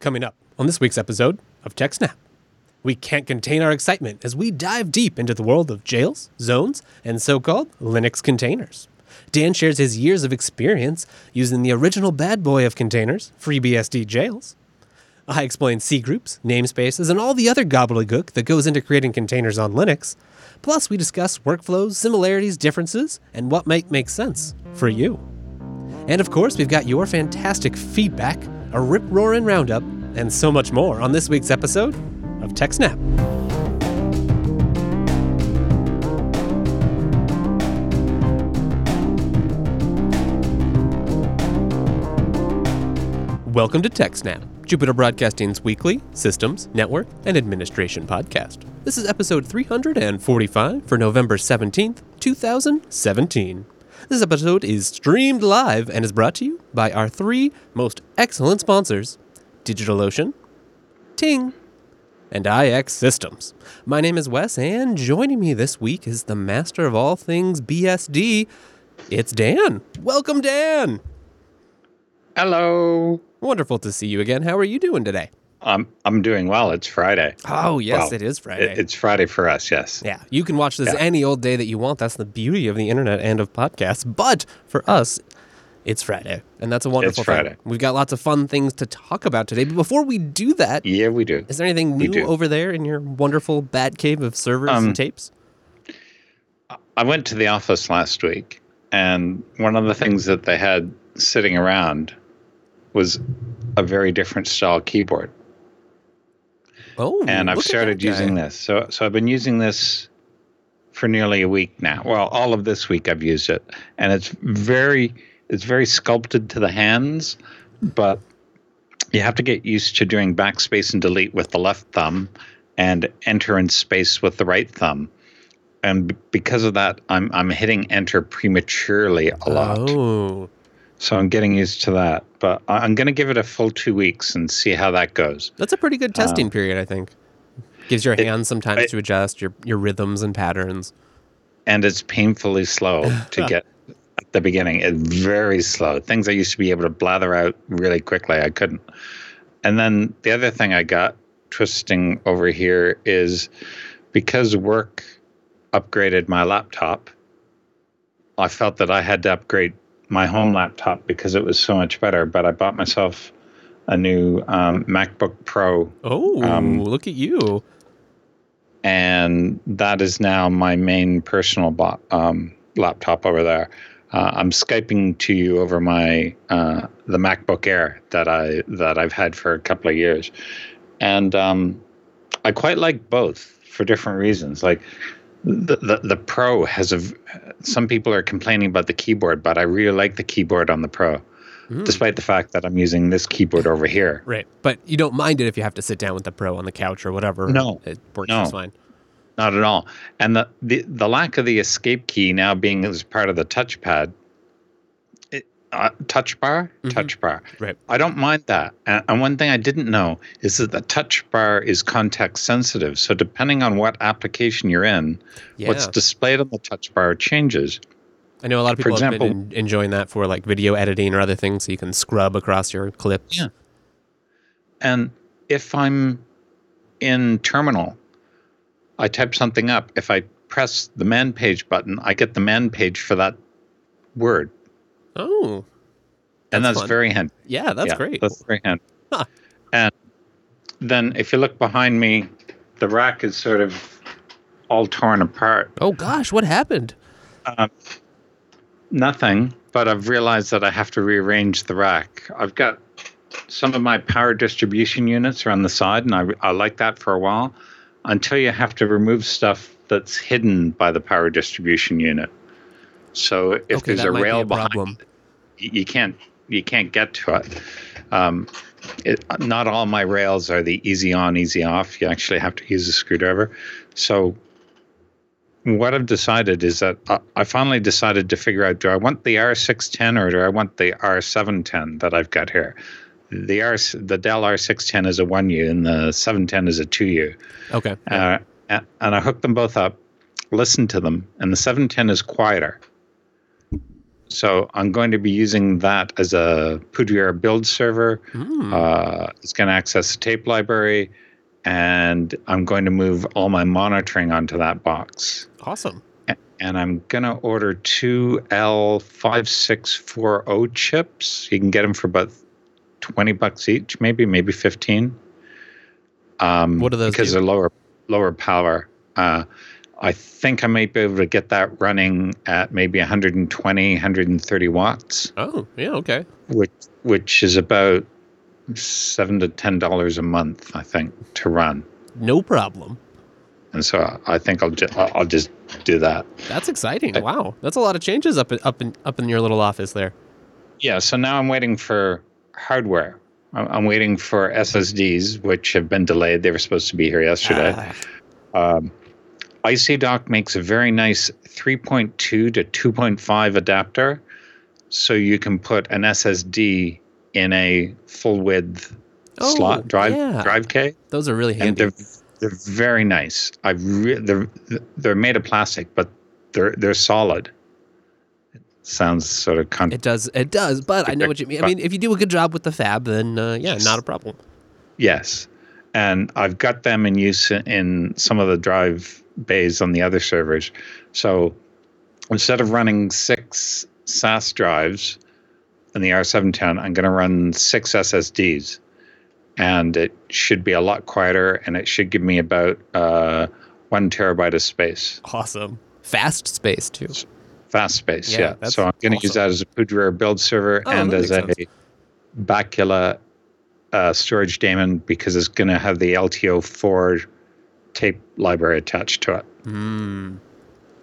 Coming up on this week's episode of TechSnap, we can't contain our excitement as we dive deep into the world of jails, zones, and so called Linux containers. Dan shares his years of experience using the original bad boy of containers, FreeBSD jails. I explain cgroups, namespaces, and all the other gobbledygook that goes into creating containers on Linux. Plus, we discuss workflows, similarities, differences, and what might make sense for you. And of course, we've got your fantastic feedback, a rip roaring roundup, and so much more on this week's episode of TechSnap. Welcome to TechSnap, Jupiter Broadcasting's weekly systems, network, and administration podcast. This is episode 345 for November 17th, 2017. This episode is streamed live and is brought to you by our three most excellent sponsors DigitalOcean, Ting, and IX Systems. My name is Wes, and joining me this week is the master of all things BSD. It's Dan. Welcome, Dan. Hello. Wonderful to see you again. How are you doing today? I'm I'm doing well. It's Friday. Oh, yes, Well, it is Friday. It- it's Friday for us. Yes. Yeah, you can watch this Yeah. any old day that you want. That's the beauty of the internet and of podcasts. But for us, it's Friday, and that's a wonderful thing. Friday. We've got lots of fun things to talk about today. But before we do that, Yeah, we do. Is there anything new over there in your wonderful bat cave of servers Um, and tapes? I went to the office last week, and one of the things that they had sitting around was a very different style keyboard. Oh, and I've started using this. So so I've been using this for nearly a week now. Well, all of this week I've used it, and it's very it's very sculpted to the hands, but you have to get used to doing backspace and delete with the left thumb, and enter and space with the right thumb. And b- because of that, I'm I'm hitting enter prematurely a lot. Oh, So I'm getting used to that. But I'm going to give it a full two weeks and see how that goes. that's a pretty good testing period, I think. Gives your hands some time Um, to adjust your your rhythms and patterns. and it's painfully slow to get at the beginning. It's very slow. Things I used to be able to blather out really quickly, I couldn't. And then the other thing I got twisting over here is because work upgraded my laptop, I felt that I had to upgrade my home laptop because it was so much better. But I bought myself a new um, MacBook Pro Oh, Um, look at you. and that is now my main personal bo- um, laptop over there. Uh, I'm skyping to you over my uh, the MacBook Air that I that I've had for a couple of years, and um, I quite like both for different reasons. Like the, the the Pro has a some people are complaining about the keyboard, but I really like the keyboard on the Pro, Hmm. despite the fact that I'm using this keyboard over here. Right, but you don't mind it if you have to sit down with the pro on the couch or whatever. No. it works No. just fine. Not at all. And the, the, the lack of the escape key now being as part of the touchpad, uh, touch bar, Mhm. touch bar. Right. I don't mind that. And, and one thing I didn't know is that the touch bar is context sensitive. So depending on what application you're in, Yeah, what's displayed on the touch bar changes. I know a lot of for people have been en- enjoying that for like video editing or other things, so you can scrub across your clips. Yeah. And if I'm in terminal, I type something up. If I press the man page button, I get the man page for that word. Oh, and That's that's fun. very handy. yeah, that's Yeah, great. That's very handy. Huh. And then if you look behind me, the rack is sort of all torn apart. oh gosh, what happened? Um, nothing, but I've realized that I have to rearrange the rack. I've got some of my power distribution units are on the side, and I, I like that for a while until you have to remove stuff that's hidden by the power distribution unit. So if okay, there's a rail be a behind you can't you can't get to it. Um, it. Not all my rails are the easy on, easy off. You actually have to use a screwdriver. So what I've decided is that I, I finally decided to figure out: do I want the R610 or do I want the R710 that I've got here? The R the Dell R610 is a one U and the 710 is a two U. Okay, Uh, and I hooked them both up, listened to them, and the 710 is quieter. So I'm going to be using that as a Poudriere build server. Mm. Uh, it's going to access the tape library, and I'm going to move all my monitoring onto that box. awesome. And I'm going to order two L5640 chips. You can get them for about 20 bucks each, maybe, maybe 15. Um, What do those Because do? they're lower, lower power. Uh, I think I might be able to get that running at maybe 120, 130 watts, Oh, yeah, okay. which which is about seven to ten dollars a month, I think, to run. No problem. And so I think I'll just I'll just do that. That's exciting. I- wow. That's a lot of changes up in, up in up in your little office there. Yeah. So now I'm waiting for hardware. I'm I'm waiting for SSDs, which have been delayed. They were supposed to be here yesterday. Ah, Um, Icy Dock makes a very nice 3.2 to 2.5 adapter, so you can put an SSD in a full width Oh, slot drive yeah. drive K, those are really and handy. they're they're very nice. I re- they're they're made of plastic, but they're they're solid. It sounds sort of con- It does. It does. But I know what you mean. I mean, if you do a good job with the fab, then uh, yeah, not a problem. Yes. And I've got them in use in some of the drive bays on the other servers. So instead of running six SAS drives in the R710, I'm going to run six SSDs. And it should be a lot quieter and it should give me about uh, one terabyte of space, Awesome. Fast space too. fast space. Yeah, Yeah. So I'm going to use that as a Poudriere build server Oh, and as a Bacula uh, storage daemon because it's going to have the LTO4 tape library attached to it. Hmm.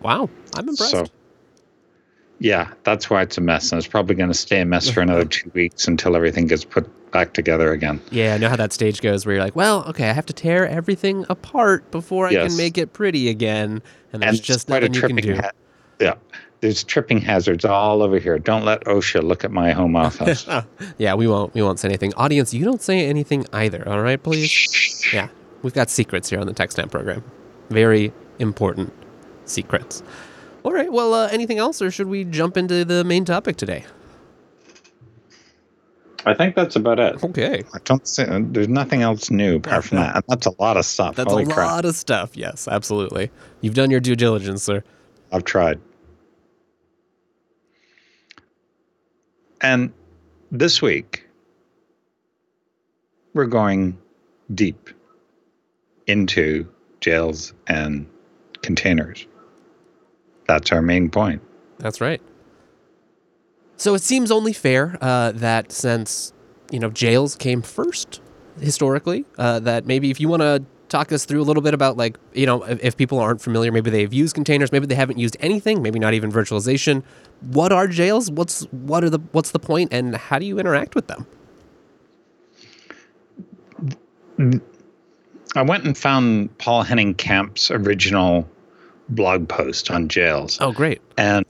Wow. I'm impressed. So, yeah, that's why it's a mess. And it's probably going to stay a mess for another two weeks until everything gets put back together again. yeah, I know how that stage goes where you're like, well, okay, I have to tear everything apart before I can make it pretty again. And there's and just nothing you can do. ha- yeah, there's tripping hazards all over here. Don't let OSHA look at my home office. yeah, we won't we won't say anything. Audience, you don't say anything either, all right, please? Yeah. We've got secrets here on the TechSnap program. Very important secrets. All right, well, uh, anything else, or should we jump into the main topic today? I think that's about it. Okay. I don't see, there's nothing else new apart from that. And that's a lot of stuff. That's Holy a crap. lot of stuff. Yes, absolutely. You've done your due diligence, sir. I've tried. And this week, we're going deep into jails and containers. That's our main point. That's right. So it seems only fair uh, that since you know jails came first historically, uh, that maybe if you want to talk us through a little bit about like you know if, if people aren't familiar, maybe they've used containers, maybe they haven't used anything, maybe not even virtualization. What are jails? What's what are the what's the point, and how do you interact with them? I went and found Paul Henning Kamp's original blog post on jails. Oh, great. and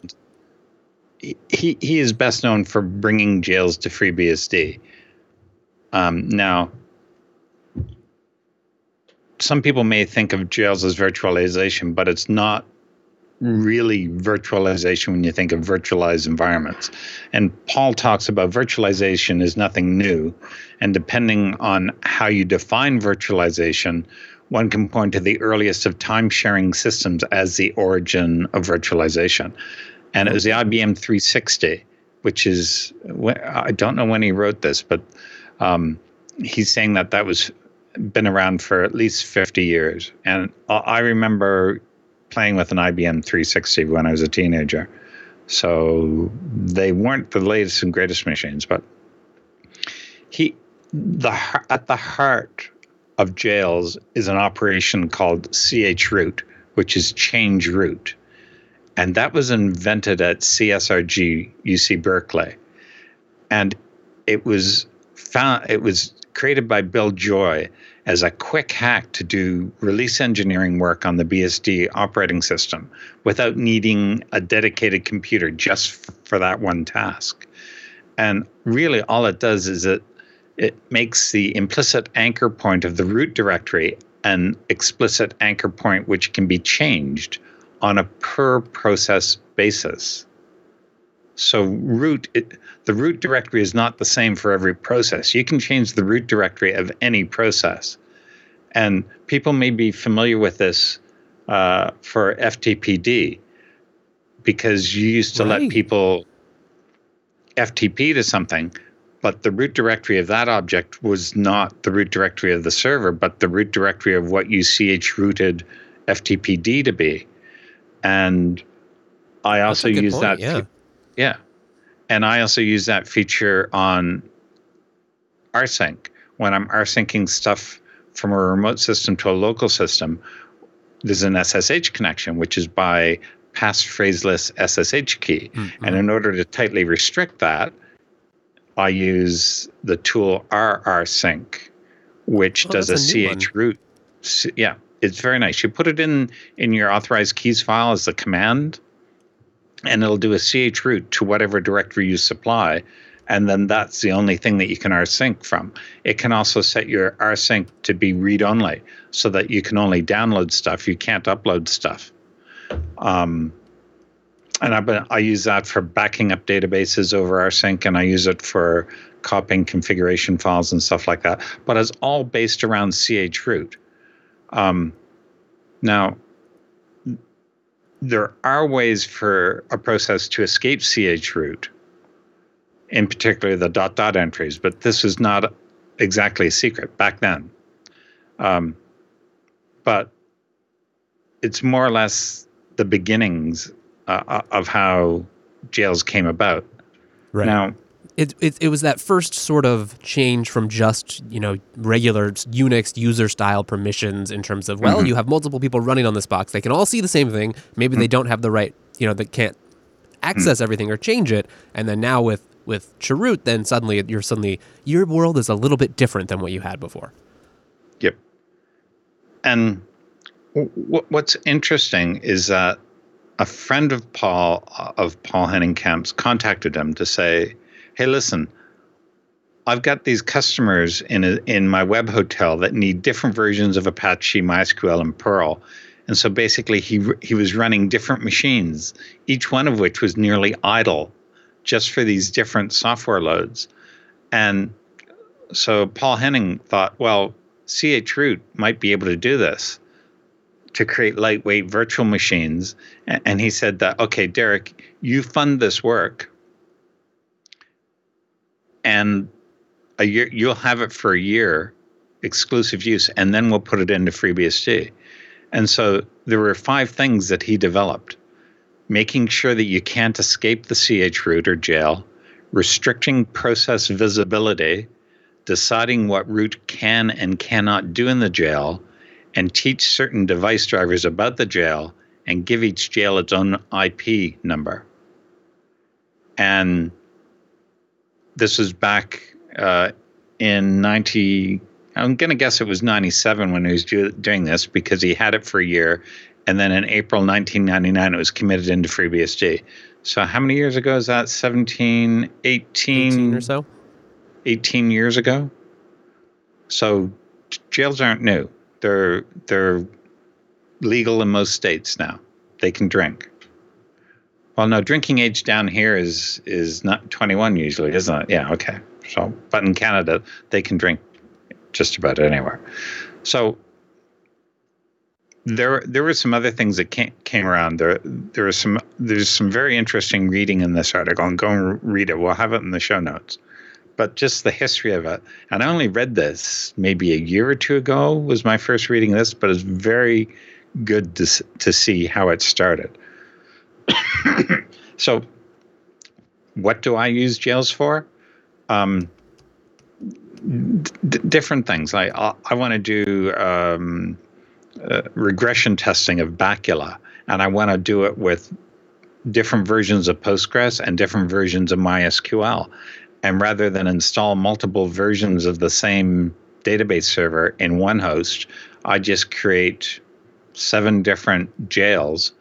he he is best known for bringing jails to FreeBSD. Um, now, some people may think of jails as virtualization, but it's not really virtualization when you think of virtualized environments. And Paul talks about virtualization is nothing new, and depending on how you define virtualization, one can point to the earliest of time sharing systems as the origin of virtualization. And it was the IBM 360, which is, I don't know when he wrote this, but um, he's saying that that was been around for at least 50 years. And I I remember playing with an IBM 360 when I was a teenager. So they weren't the latest and greatest machines, but he the at the heart of jails is an operation called CH root, which is change root. And that was invented at CSRG UC Berkeley. And it was found it was created by Bill Joy as a quick hack to do release engineering work on the BSD operating system without needing a dedicated computer just for that one task. And really all it does is it it makes the implicit anchor point of the root directory an explicit anchor point which can be changed on a per process basis. So root it, the root directory is not the same for every process. You can change the root directory of any process, and people may be familiar with this uh, for FTPD because you used to right. let people FTP to something, but the root directory of that object was not the root directory of the server, but the root directory of what you ch rooted FTPD to be. And I also use point, that. Yeah. yeah. And I also use that feature on rsync when I'm rsyncing stuff from a remote system to a local system. There's an SSH connection, which is by passphraseless SSH key. Mm-hmm. And in order to tightly restrict that, I use the tool rrsync, which oh, does a, a ch root. Yeah, it's very nice. You put it in in your authorized keys file as a command, and it'll do a ch root to whatever directory you supply, and then that's the only thing that you can rsync from. It can also set your rsync to be read only, so that you can only download stuff. You can't upload stuff. Um, and I, I use that for backing up databases over rsync, and I use it for copying configuration files and stuff like that. But it's all based around chroot. Um, now, there are ways for a process to escape ch root, in particular the dot dot entries, but this is not exactly a secret back then. Um, but it's more or less the beginnings uh, uh, of how jails came about. Right. Now, it, it, it was that first sort of change from just you know regular Unix user style permissions in terms of well mm-hmm. you have multiple people running on this box they can all see the same thing maybe mm-hmm. they don't have the right you know they can't access mm-hmm. everything or change it and then now with with chroot then suddenly you're suddenly your world is a little bit different than what you had before. Yep. And w- what's interesting is that a friend of Paul of Paul Henning Kamp's contacted him to say, "Hey, listen, I've got these customers in a, in my web hotel that need different versions of Apache, MySQL, and Perl." And so basically, he he was running different machines, each one of which was nearly idle, just for these different software loads. And so Paul Henning thought, well, chroot might be able to do this to create lightweight virtual machines. And he said that, okay, Derek, you fund this work and a year, you'll have it for a year, exclusive use, and then we'll put it into FreeBSD. And so there were five things that he developed making sure that you can't escape the CH root or jail, restricting process visibility, deciding what root can and cannot do in the jail, and teach certain device drivers about the jail and give each jail its own IP number. And this was back uh, in 90, I'm going to guess it was 97 when he was do, doing this because he had it for a year. And then in April 1999, it was committed into FreeBSD. So how many years ago is that? 17, 18, 18 or so? 18 years ago. So jails aren't new they're they're legal in most states now. They can drink. Well, no, drinking age down here is is not 21 usually, isn't it? Yeah, okay. So, but in Canada, they can drink just about anywhere. So there there were some other things that came, came around. There there was some there's some very interesting reading in this article, and go and read it. We'll have it in the show notes but just the history of it. And I only read this maybe a year or two ago was my first reading this, but it's very good to to see how it started. so, what do I use jails for? Um, d- different things. I I, I want to do um, uh, regression testing of Bacula, and I want to do it with different versions of Postgres and different versions of MySQL. And rather than install multiple versions of the same database server in one host, I just create seven different jails,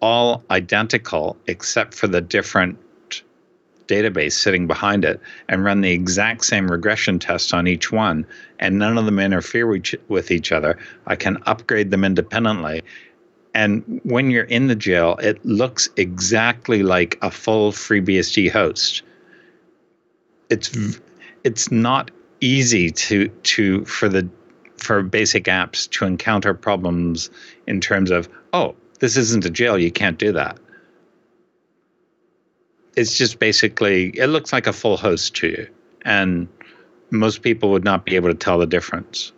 all identical except for the different database sitting behind it, and run the exact same regression test on each one, and none of them interfere with each other. I can upgrade them independently And when you're in the jail, it looks exactly like a full FreeBSD host. It's it's not easy to to for the for basic apps to encounter problems in terms of oh this isn't a jail you can't do that. It's just basically it looks like a full host to you. And most people would not be able to tell the difference.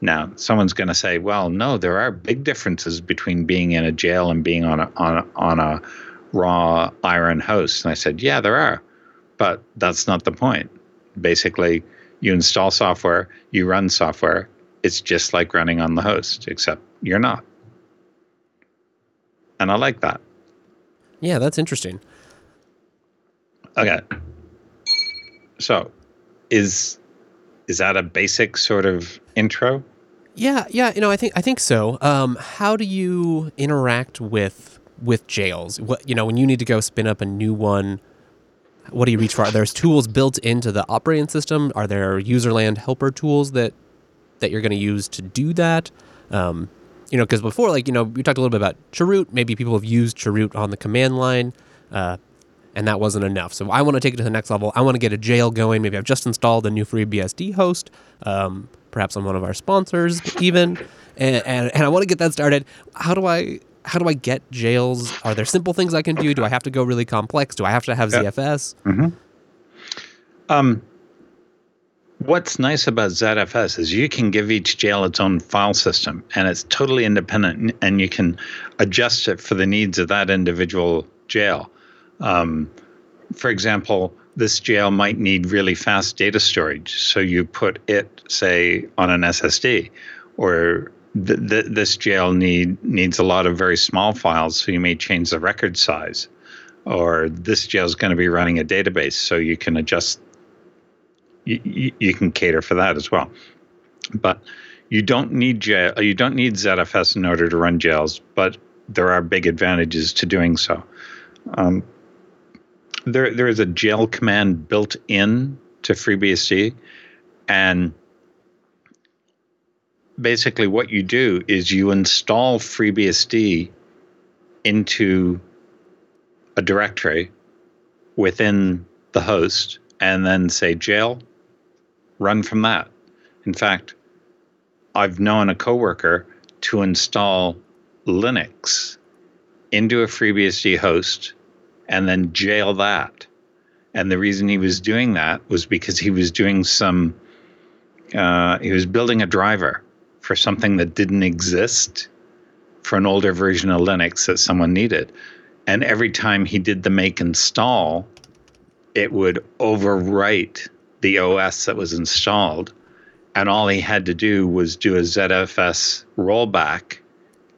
Now someone's going to say well no there are big differences between being in a jail and being on a on a, on a raw iron host. And i said yeah there are but that's not the point. Basically you install software you run software. It's just like running on the host except you're not and i like that yeah that's interesting Okay. So, is is that a basic sort of intro? Yeah, yeah, you know, I think I think so. Um, how do you interact with with jails? What you know, when you need to go spin up a new one, what do you reach for? Are there tools built into the operating system? Are there userland helper tools that that you're going to use to do that? Um, you know, because before, like you know, we talked a little bit about Chroot. Maybe people have used Chroot on the command line. Uh, and that wasn't enough. So I want to take it to the next level. I want to get a jail going. Maybe I've just installed a new FreeBSD host, um, perhaps on one of our sponsors even, and, and, and I want to get that started. How do I how do I get jails? Are there simple things I can do? Do I have to go really complex? Do I have to have. ZFS? Mm-hmm. Um, what's nice about ZFS is you can give each jail its own file system, and it's totally independent, and you can adjust it for the needs of that individual jail. Um, for example, this jail might need really fast data storage. So you put it, say, on an SSD, or th- th- this jail need needs a lot of very small files. So you may change the record size, or this jail is going to be running a database, so you can adjust. You, you can cater for that as well, but you don't need jail. You don't need ZFS in order to run jails, but there are big advantages to doing so. Um, there there is a jail command built in to FreeBSD, and basically what you do is you install FreeBSD into a directory within the host, and then say jail, run from that. In fact, I've known a coworker to install Linux into a FreeBSD host and then jail that. And the reason he was doing that was because he was doing some, uh, he was building a driver for something that didn't exist for an older version of Linux that someone needed. And every time he did the make install, it would overwrite the OS that was installed. And all he had to do was do a ZFS rollback,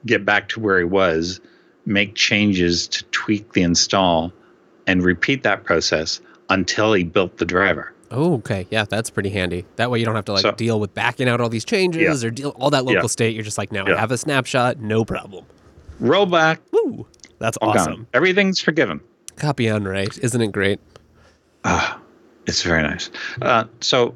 get back to where he was, make changes to tweak the install and repeat that process until he built the driver. Oh, okay. Yeah, that's pretty handy. That way you don't have to like so, deal with backing out all these changes yeah. or deal all that local yeah. state. You're just like, now yeah. I have a snapshot, no problem. Rollback. Woo. That's awesome. Everything's forgiven. Copy on write. Isn't it great? Ah, uh, it's very nice. Uh, so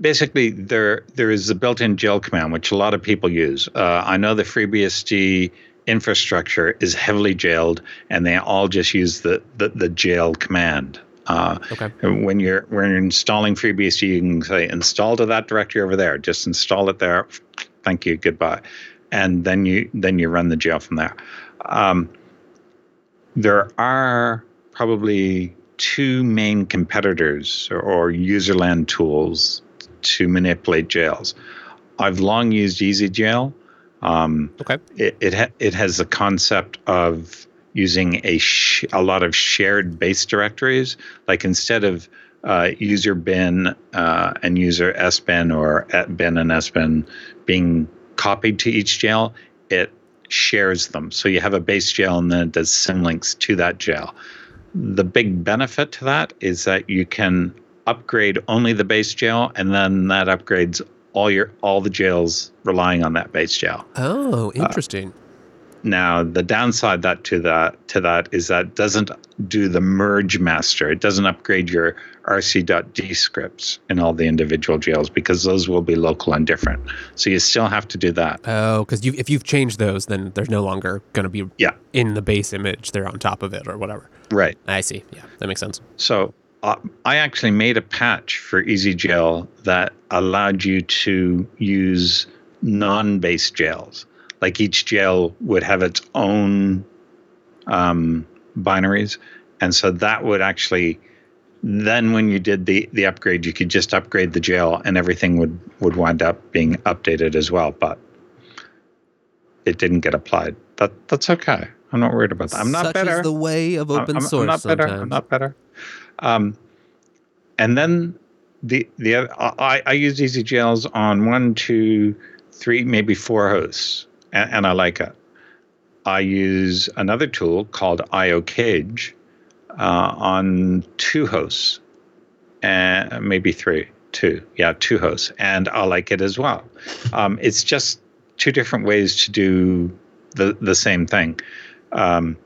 basically there there is a built-in jail command which a lot of people use. Uh, I know the FreeBSD infrastructure is heavily jailed, and they all just use the the, the jail command. Uh, okay. When you're when you're installing FreeBSD, you can say install to that directory over there. Just install it there. Thank you. Goodbye. And then you then you run the jail from there. Um, there are probably two main competitors or, or userland tools to manipulate jails. I've long used ezjail. Um, okay. It it, ha- it has the concept of using a sh- a lot of shared base directories. Like instead of uh, user bin uh, and user sbin or bin and sbin being copied to each jail, it shares them. So you have a base jail and then it does symlinks to that jail. The big benefit to that is that you can upgrade only the base jail and then that upgrades all your all the jails relying on that base jail. Oh, interesting. Uh, now the downside that to that to that is that doesn't do the mergemaster. It doesn't upgrade your rc.d scripts in all the individual jails because those will be local and different. So you still have to do that. Oh, because you, if you've changed those, then there's no longer going to be Yeah. in the base image. They're on top of it or whatever. Right. I see. Yeah, that makes sense. So uh, I actually made a patch for ezjail that allowed you to use non-base jails. Like each jail would have its own um, binaries, and so that would actually then when you did the the upgrade, you could just upgrade the jail, and everything would would wind up being updated as well. But it didn't get applied. That that's okay. I'm not worried about that. I'm not Such better. is the way of open I'm, source. I'm not better. I'm not better. Um, and then the the other, I, I use ezjails on one, two, three, maybe four hosts, and, and I like it. I use another tool called iocage uh, on two hosts, and maybe three, two, yeah, two hosts, and I like it as well. Um, it's just two different ways to do the the same thing. Um,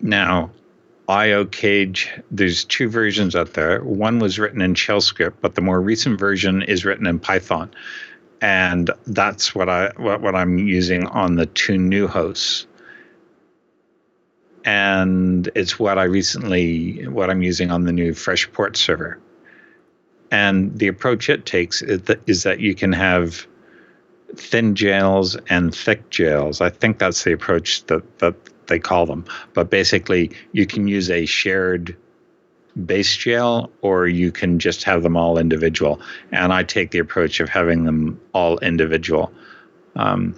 now, iocage, there's two versions out there. One was written in shell script, but the more recent version is written in Python. And that's what I what, what I'm using on the two new hosts. And it's what I recently what I'm using on the new Freshport server. And the approach it takes is that, is that you can have thin jails and thick jails. I think that's the approach that, that they call them. But basically, you can use a shared base jail or you can just have them all individual. And I take the approach of having them all individual. Um,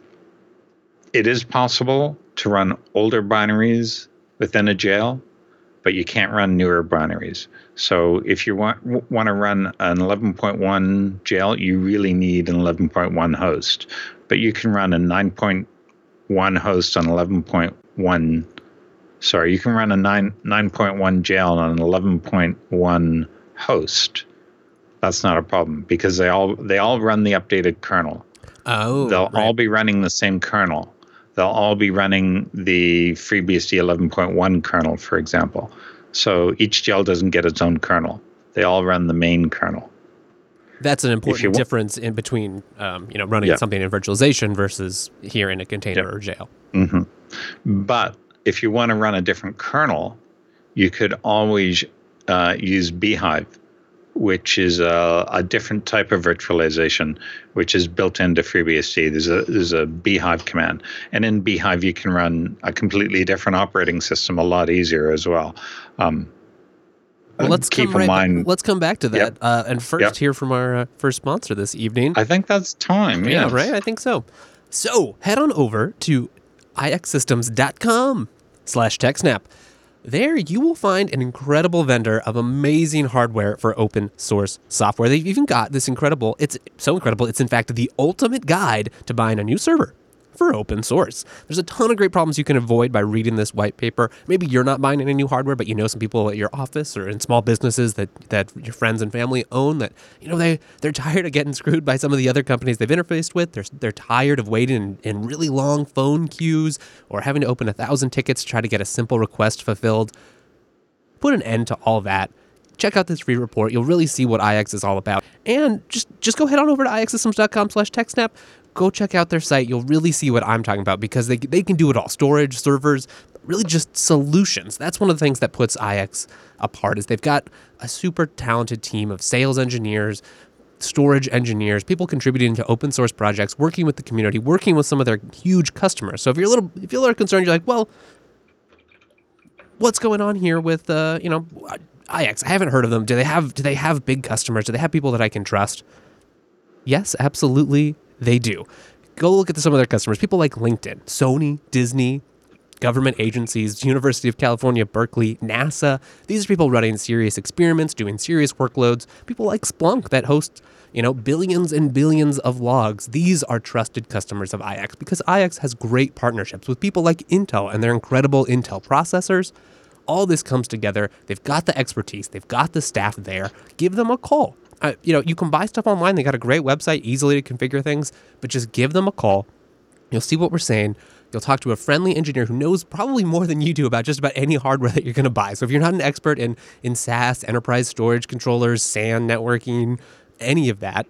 it is possible to run older binaries within a jail, but you can't run newer binaries. So if you want want to run an 11.1 jail, you really need an 11.1 host. But you can run a 9.1 host on 11.1. Sorry, you can run a 9 9.1 jail on an 11.1 host. That's not a problem because they all they all run the updated kernel. Oh, They'll right. all be running the same kernel. They'll all be running the FreeBSD 11.1 kernel, for example. So each jail doesn't get its own kernel. They all run the main kernel. That's an important difference in between, um, you know, running Yeah. something in virtualization versus here in a container Yeah. or jail. hmm But if you want to run a different kernel, you could always uh, use bhyve, which is a, a different type of virtualization, which is built into FreeBSD. There's a there's a bhyve command, and in bhyve you can run a completely different operating system a lot easier as well. Um, Well, let's keep come in right mind. Let's come back to that. Yep. Uh, and first, Yep. hear from our uh, first sponsor this evening. I think that's time. Yeah, yes. right. I think so. So head on over to ixsystems.com slash TechSnap. There you will find an incredible vendor of amazing hardware for open source software. They've even got this incredible, it's so incredible, it's in fact the ultimate guide to buying a new server for open source. There's a ton of great problems you can avoid by reading this white paper. Maybe you're not buying any new hardware, but you know some people at your office or in small businesses that, that your friends and family own that, you know, they, they're tired of getting screwed by some of the other companies they've interfaced with. They're, they're tired of waiting in, in really long phone queues or having to open a thousand tickets to try to get a simple request fulfilled. Put an end to all that check out this free report. You'll really see what IX is all about. And just just go head on over to ixsystems.com slash techsnap. Go check out their site. You'll really see what I'm talking about because they, they can do it all. Storage, servers, really just solutions. That's one of the things that puts IX apart is they've got a super talented team of sales engineers, storage engineers, people contributing to open source projects, working with the community, working with some of their huge customers. So if you're a little if you're a little concerned, you're like, well, what's going on here with uh, you know IX? I haven't heard of them. Do they have do they have big customers? Do they have people that I can trust? Yes, absolutely, they do. Go look at some of their customers. People like LinkedIn, Sony, Disney, government agencies, University of California, Berkeley, NASA. These are people running serious experiments, doing serious workloads. People like Splunk that host, you know, billions and billions of logs. These are trusted customers of IX because IX has great partnerships with people like Intel and their incredible Intel processors. All this comes together. They've got the expertise. They've got the staff there. Give them a call. You know, you can buy stuff online. They got a great website, easily to configure things, but just give them a call. You'll see what we're saying. You'll talk to a friendly engineer who knows probably more than you do about just about any hardware that you're going to buy. So if you're not an expert in in SAS, enterprise storage controllers, SAN networking, any of that,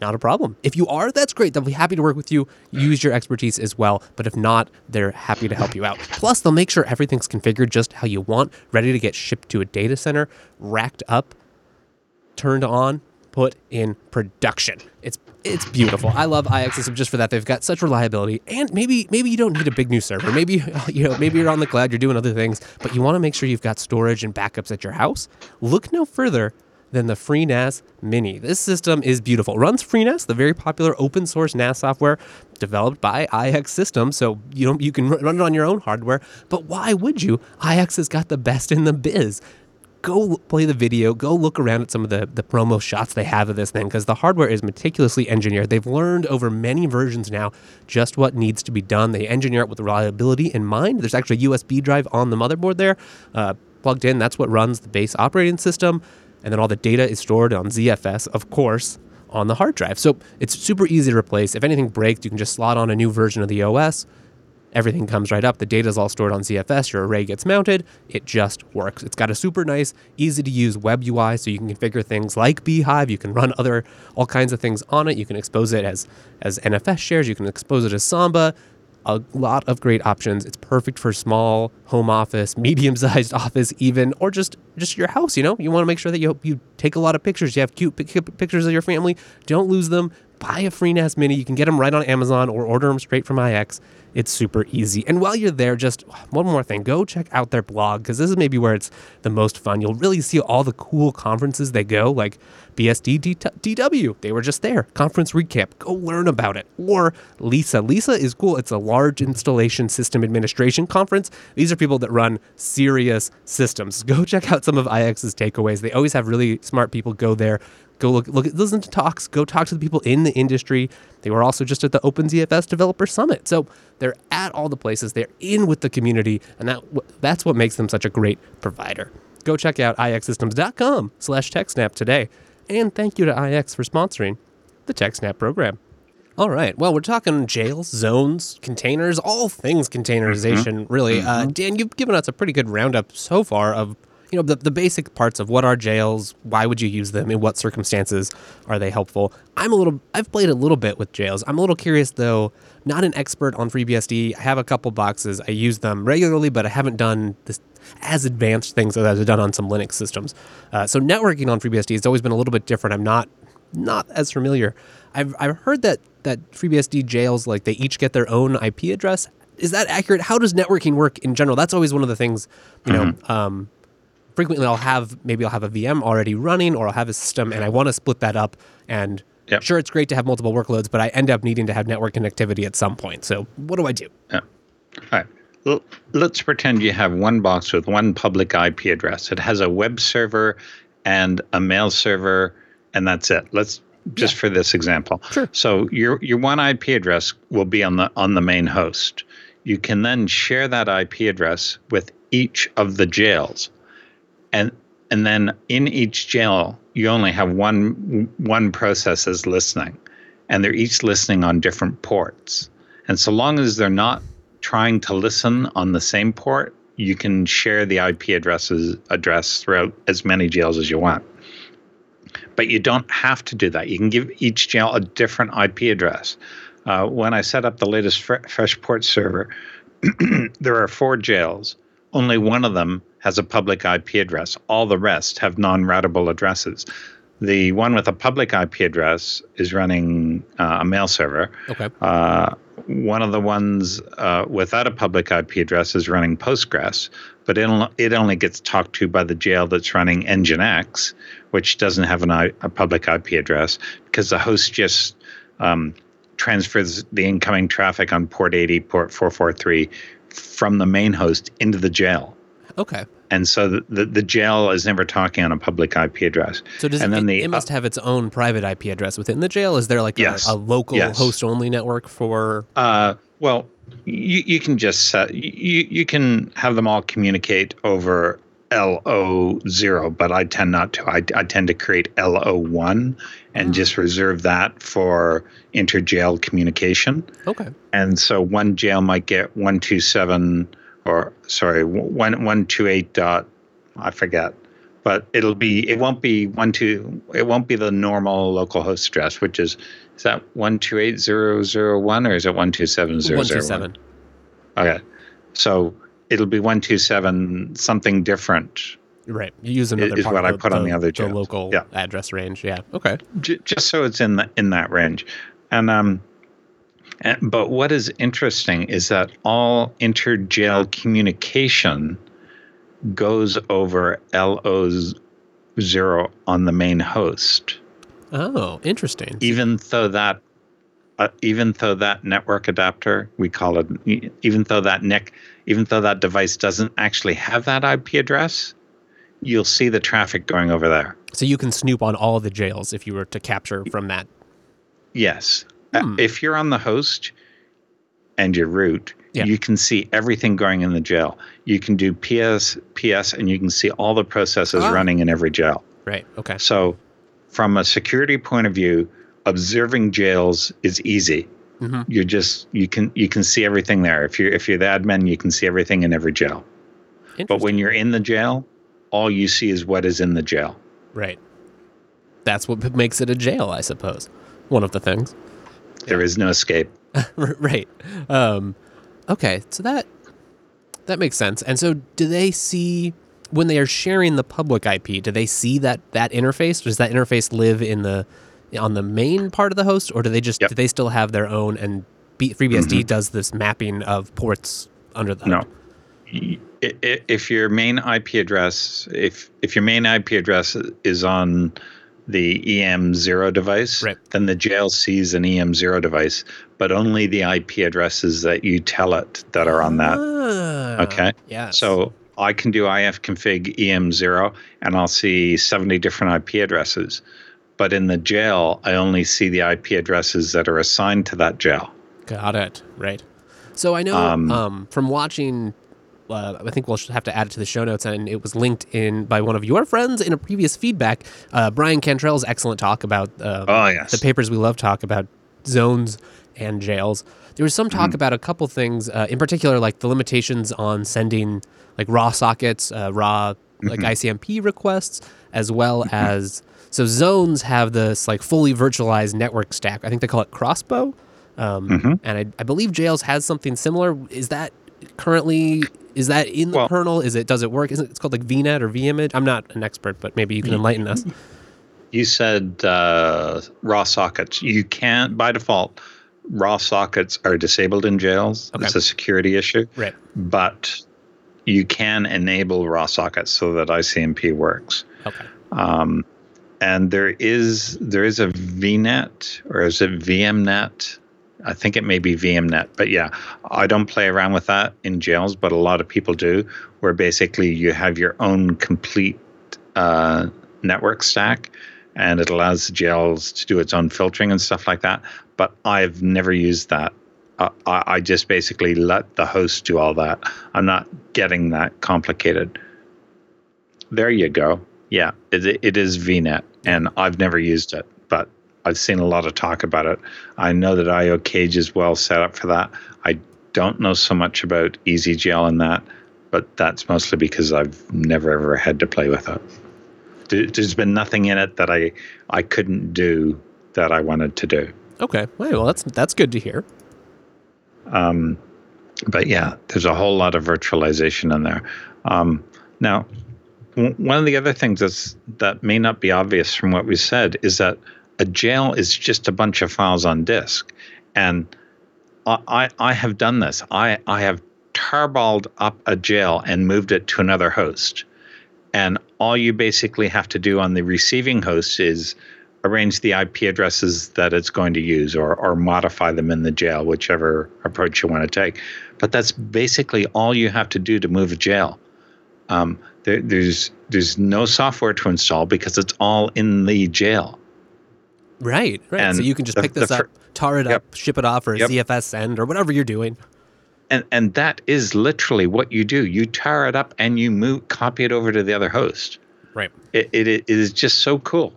not a problem. If you are, that's great. They'll be happy to work with you, use your expertise as well. But if not, they're happy to help you out. Plus, they'll make sure everything's configured just how you want, ready to get shipped to a data center, racked up, turned on, put in production. It's it's beautiful. I love IX System just for that. They've got such reliability, and maybe maybe you don't need a big new server. Maybe you know maybe you're on the cloud, you're doing other things, but you want to make sure you've got storage and backups at your house. Look no further than the FreeNAS Mini. This system is beautiful. It runs FreeNAS, the very popular open source NAS software developed by IX Systems. So you know you can run it on your own hardware. But why would you? IX has got the best in the biz go play the video, go look around at some of the, the promo shots they have of this thing because the hardware is meticulously engineered. They've learned over many versions now just what needs to be done. They engineer it with reliability in mind. There's actually a USB drive on the motherboard there, uh, plugged in. That's what runs the base operating system. And then all the data is stored on ZFS, of course, on the hard drive. So it's super easy to replace. If anything breaks, you can just slot on a new version of the OS everything comes right up. The data is all stored on ZFS. Your array gets mounted. It just works. It's got a super nice, easy to use web UI, so you can configure things like bhyve. You can run other all kinds of things on it. You can expose it as as NFS shares. You can expose it as Samba. A lot of great options. It's perfect for small home office, medium-sized office, even, or just just your house. You know, you want to make sure that you you take a lot of pictures. You have cute pictures of your family. Don't lose them. Buy a FreeNAS Mini. You can get them right on Amazon or order them straight from IX. It's super easy. And while you're there, just one more thing go check out their blog because this is maybe where it's the most fun. You'll really see all the cool conferences they go, like BSD DW. They were just there. Conference recap. Go learn about it. Or LISA. LISA is cool. It's a large installation system administration conference. These are people that run serious systems. Go check out some of IX's takeaways. They always have really smart people go there Go look, look, listen to talks. Go talk to the people in the industry. They were also just at the OpenZFS Developer Summit, so they're at all the places. They're in with the community, and that that's what makes them such a great provider. Go check out ixsystems.com/techsnap today, and thank you to IX for sponsoring the TechSnap program. All right. Well, we're talking jails, zones, containers, all things containerization, mm-hmm. really. Uh, mm-hmm. Uh, Dan, you've given us a pretty good roundup so far of you know the, the basic parts of what are jails why would you use them in what circumstances are they helpful? I'm a little i've played a little bit with jails. I'm a little curious though not an expert on freebsd. I have a couple boxes. I use them regularly but i haven't done this as advanced things as i've done on some linux systems. Uh, so networking on freebsd has always been a little bit different. I'm not not as familiar. I've, I've heard that that freebsd jails like they each get their own ip address. Is that accurate? How does networking work in general? That's always one of the things you mm-hmm. know um, frequently I'll have maybe I'll have a VM already running or I'll have a system and I want to split that up and yep. sure it's great to have multiple workloads but I end up needing to have network connectivity at some point. So what do I do? Yeah. All right. Well, let's pretend you have one box with one public IP address. It has a web server and a mail server and that's it. Let's just yeah. for this example. Sure. So your your one IP address will be on the on the main host. You can then share that IP address with each of the jails and and then in each jail you only have one one process is listening. And they're each listening on different ports. And so long as they're not trying to listen on the same port you can share the ip addresses address throughout as many jails as you want. But you don't have to do that. You can give each jail a different ip address. Uh, when i set up the latest freshport server there are four jails only one of them has a public IP address. All the rest have non routable addresses. The one with a public IP address is running uh, a mail server. Okay. Uh, one of the ones uh, without a public IP address is running Postgres, but it, it only gets talked to by the jail that's running Nginx, which doesn't have an I, a public IP address because the host just um, transfers the incoming traffic on port 80, port 443 from the main host into the jail. Okay. And so the, the, the, jail is never talking on a public IP address. So does and it, then the, it must have its own private IP address within the jail? Is there like yes, a, a, local yes. host only network for? Uh, well, you, you can just set, you, you can have them all communicate over LO0, but I tend not to. I, I tend to create LO1 and mm. just reserve that for inter-jail communication. Okay. And so one jail might get 127 or sorry, one 128 dot I forget. But it'll be it won't be one two it won't be the normal local host address, which is is that one two eight zero zero one or is it one two seven zero One zero two one? seven. Okay. So it'll be 127 something different Right. You use another is part what of I the, put on the- the other the local Yeah. address range. Yeah. Okay. j- just so it's in the, in that range. And um and, but what is interesting is that all inter-jail communication goes over LO0 on the main host. Oh, interesting. even though that uh, even though that network adapter we call it even though that NIC even though that device doesn't actually have that IP address you'll see the traffic going over there So you can snoop on all the jails if you were to capture from that. yes Uh, Hmm. if you're on the host and your root Yeah. you can see everything going in the jail you can do ps ps and you can see all the processes Ah. running in every jail Right. Okay. so from a security point of view observing jails is easy Mhm. you're just you can you can see everything there if you're if you're the admin you can see everything in every jail but when you're in the jail all you see is what is in the jail right. That's what makes it a jail, I suppose. One of the things. There is no escape right. Um, okay, so that that makes sense. And so, do they see when they are sharing the public IP? Do they see that that interface? Does that interface live in the on the main part of the host, or do they just Yep. Mm-hmm. do they still have their own? And B, FreeBSD does this mapping of ports under the no if your main ip address if if your main ip address is on the em0 device Right. then the jail sees an em0 device but only the ip addresses that you tell it that are on that Ah, Okay. Yeah. So I can do ifconfig em0 and I'll see 70 different IP addresses. But in the jail, I only see the IP addresses that are assigned to that jail. Got it. Right. So I know um, Um, from watching, uh, I think we'll have to add it to the show notes, and it was linked in by one of your friends in a previous feedback. Uh, Bryan Cantrill's excellent talk about uh, Oh, yes. the papers we love talk about zones and jails. There was some talk Mm-hmm. about a couple things, uh, in particular, like the limitations on sending like raw sockets, uh, raw like Mm-hmm. ICMP requests, as well as so zones have this like fully virtualized network stack. I think they call it Crossbow, um, Mm-hmm. and I, I believe Jails has something similar. Is that currently is that in the Well- kernel? Is it does it work? Is it it's called like VNet or vImage? I'm not an expert, but maybe you can enlighten us. You said uh, raw sockets. You can't, by default, raw sockets are disabled in jails. Okay. It's a security issue. Right. But you can enable raw sockets so that ICMP works. Okay. Um, and there is there is a VNet or is it VMNet? I think it may be VMNet, but yeah, I don't play around with that in jails, but a lot of people do, where basically you have your own complete uh, network stack, and it allows jails to do its own filtering and stuff like that. But I've never used that. Uh, I, I just basically let the host do all that. I'm not getting that complicated. There you go. Yeah, it, it is VNet, and I've never used it, but I've seen a lot of talk about it. I know that iocage is well set up for that. I don't know so much about ezjail and that, but that's mostly because I've never ever had to play with it. There- There's been nothing in it that I I couldn't do that I wanted to do. Okay. Well, that's that's good to hear. Um, but yeah, there's a whole lot of virtualization in there. Um, now, one of the other things that's that may not be obvious from what we said is that a jail is just a bunch of files on disk, and I I, I have done this. I I have tarballed up a jail and moved it to another host, and all you basically have to do on the receiving host is arrange the IP addresses that it's going to use or, or modify them in the jail, whichever approach you want to take. But that's basically all you have to do to move a jail. Um, there, there's there's no software to install because it's all in the jail. Right. Right. so you can just the- pick this the up, tar it Yep. up, ship it off, or Yep. ZFS send, or whatever you're doing. and and that is literally what you do. You tar it up and you move, copy it over to the other host. Right. It it, it is just so cool.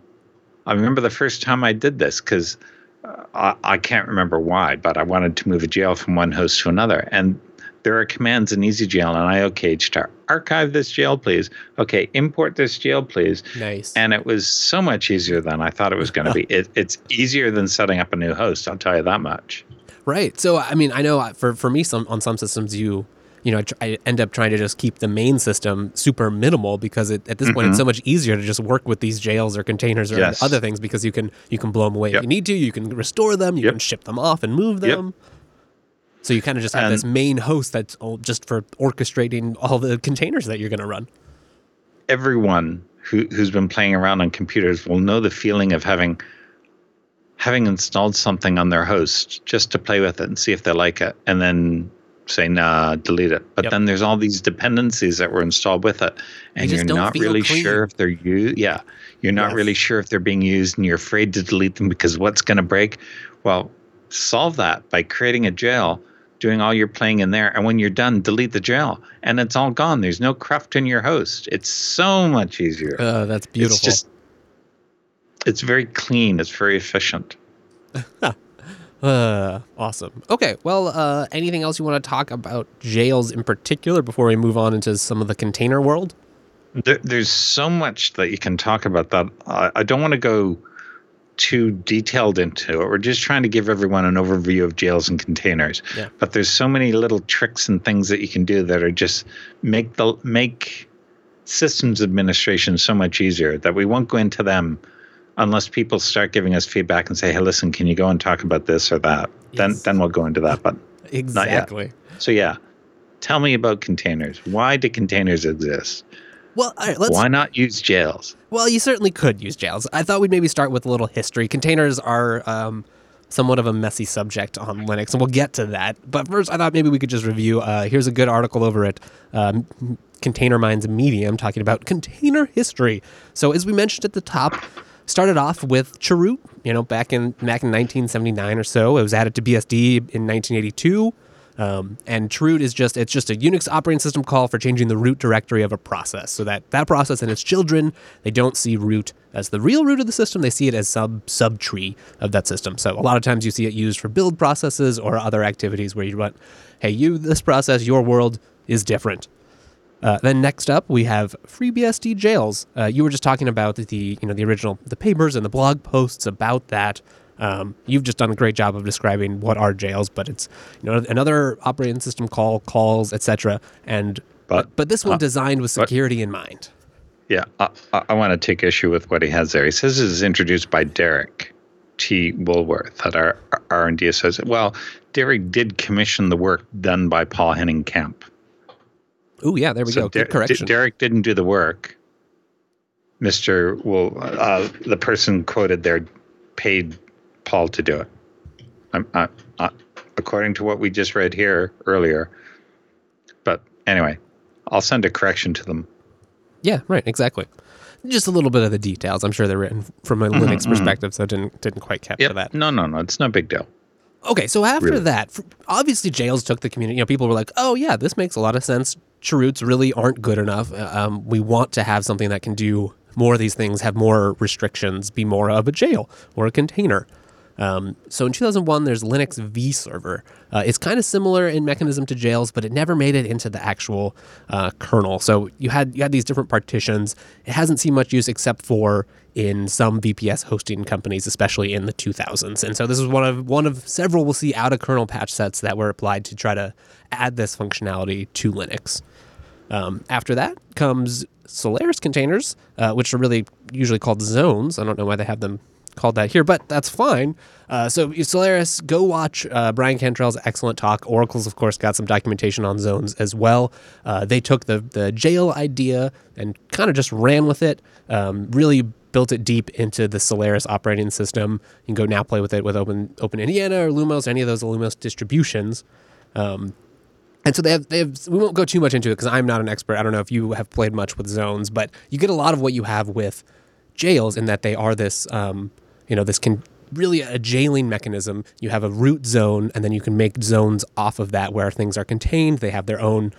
I remember the first time I did this because uh, I, I can't remember why, but I wanted to move a jail from one host to another, and there are commands in ezjail and iocage to archive this jail, please. Okay, import this jail, please. Nice. And it was so much easier than I thought it was going to be. It, it's easier than setting up a new host. I'll tell you that much. Right. So I mean, I know uh, for for me, some on some systems you you know, I, tr- I end up trying to just keep the main system super minimal because it, at this point it's mm-hmm. so much easier to just work with these jails or containers or Yes. other things because you can you can blow them away if you need to, you can restore them, you Yep. can ship them off and move Yep. So you kind of just have And- this main host that's all just for orchestrating all the containers that you're going to run. Everyone who, who's been playing around on computers will know the feeling of having having installed something on their host just to play with it and see if they like it, and then say nah, delete it. But Yep. then there's all these dependencies that were installed with it, and you're don't really clean. sure if they're used. Yeah, you're not Yes. really sure if they're being used, and you're afraid to delete them because what's going to break? Well, solve that by creating a jail, doing all your playing in there, and when you're done, delete the jail, and it's all gone. There's no cruft in your host. It's so much easier. Uh, that's beautiful. It's just, it's very clean. It's very efficient. Uh, awesome. Okay. Well, uh, anything else you want to talk about jails in particular before we move on into some of the container world? There, there's so much that you can talk about that. I, I don't want to go too detailed into it. We're just trying to give everyone an overview of jails and containers. Yeah. But there's so many little tricks and things that you can do that are just make the make systems administration so much easier that we won't go into them unless people start giving us feedback and say, "Hey, listen, can you go and talk about this or that?" Then Yes. then we'll go into that. But Exactly. so yeah, tell me about containers. Why do containers exist? Well, all right, let's. Why not use jails? Well, you certainly could use jails. I thought we'd maybe start with a little history. Containers are um, somewhat of a messy subject on Linux, and we'll get to that. But first, I thought maybe we could just review. Uh, here's a good article over at um, Container Minds Medium talking about container history. So, as we mentioned at the top, started off with Chroot. You know, back in back in 1979 or so, it was added to BSD in 1982. Um, and chroot is just it's just a Unix operating system call for changing the root directory of a process, so that that process and its children they don't see root as the real root of the system; they see it as sub subtree of that system. So a lot of times you see it used for build processes or other activities where you want, hey, you this process, your world is different. Uh, then next up we have FreeBSD jails. Uh, you were just talking about the you know the original the papers and the blog posts about that. Um, you've just done a great job of describing what are jails, but it's you know another operating system call, calls, etc. And but But- but this one uh, designed with but- security in mind. Yeah, I, I, want to take issue with what he has there. He says it is introduced by Derrick T. Woolworth at our R and D associate. Well, Derrick did commission the work done by Poul-Henning Kamp. Oh yeah, there we go. Der- Good correction. D- Derrick didn't do the work. Mister, well, uh, the person quoted there paid Paul to do it. I'm, I, I, according to what we just read here earlier. But anyway, I'll send a correction to them. yeah, right, exactly. Just a little bit of the details. I'm sure they're written from a Linux perspective, so didn't didn't quite capture Yep. that. No, no, no. It's no big deal. Okay, so after Really? that, obviously jails took the community. You know, people were like, "Oh yeah, this makes a lot of sense. Chroots really aren't good enough. Uh, Um, we want to have something that can do more of these things, have more restrictions, be more of a jail or a container." Um, so in 2001, there's Linux vServer. Uh, it's kind of similar in mechanism to jails, but it never made it into the actual uh, kernel. So you had you had these different partitions. It hasn't seen much use except for in some VPS hosting companies, especially in the 2000s. And so this is one of one of several we'll see out of kernel patch sets that were applied to try to add this functionality to Linux. Um, after that comes Solaris containers, uh, which are really usually called zones. I don't know why they have them called that here, but that's fine. Uh, so Solaris, go watch uh, Bryan Cantrill's excellent talk. Oracle's, of course, got some documentation on zones as well. Uh, they took the the jail idea and kind of just ran with it. Um, really built it deep into the Solaris operating system. You can go now play with it with Open OpenIndiana or illumos, any of those illumos distributions. Um, and so they have, they have, we won't go too much into it because I'm not an expert. I don't know if you have played much with zones, but you get a lot of what you have with jails in that they are this, um, you know, this can really a jailing mechanism. You have a root zone, and then you can make zones off of that where things are contained. They have their own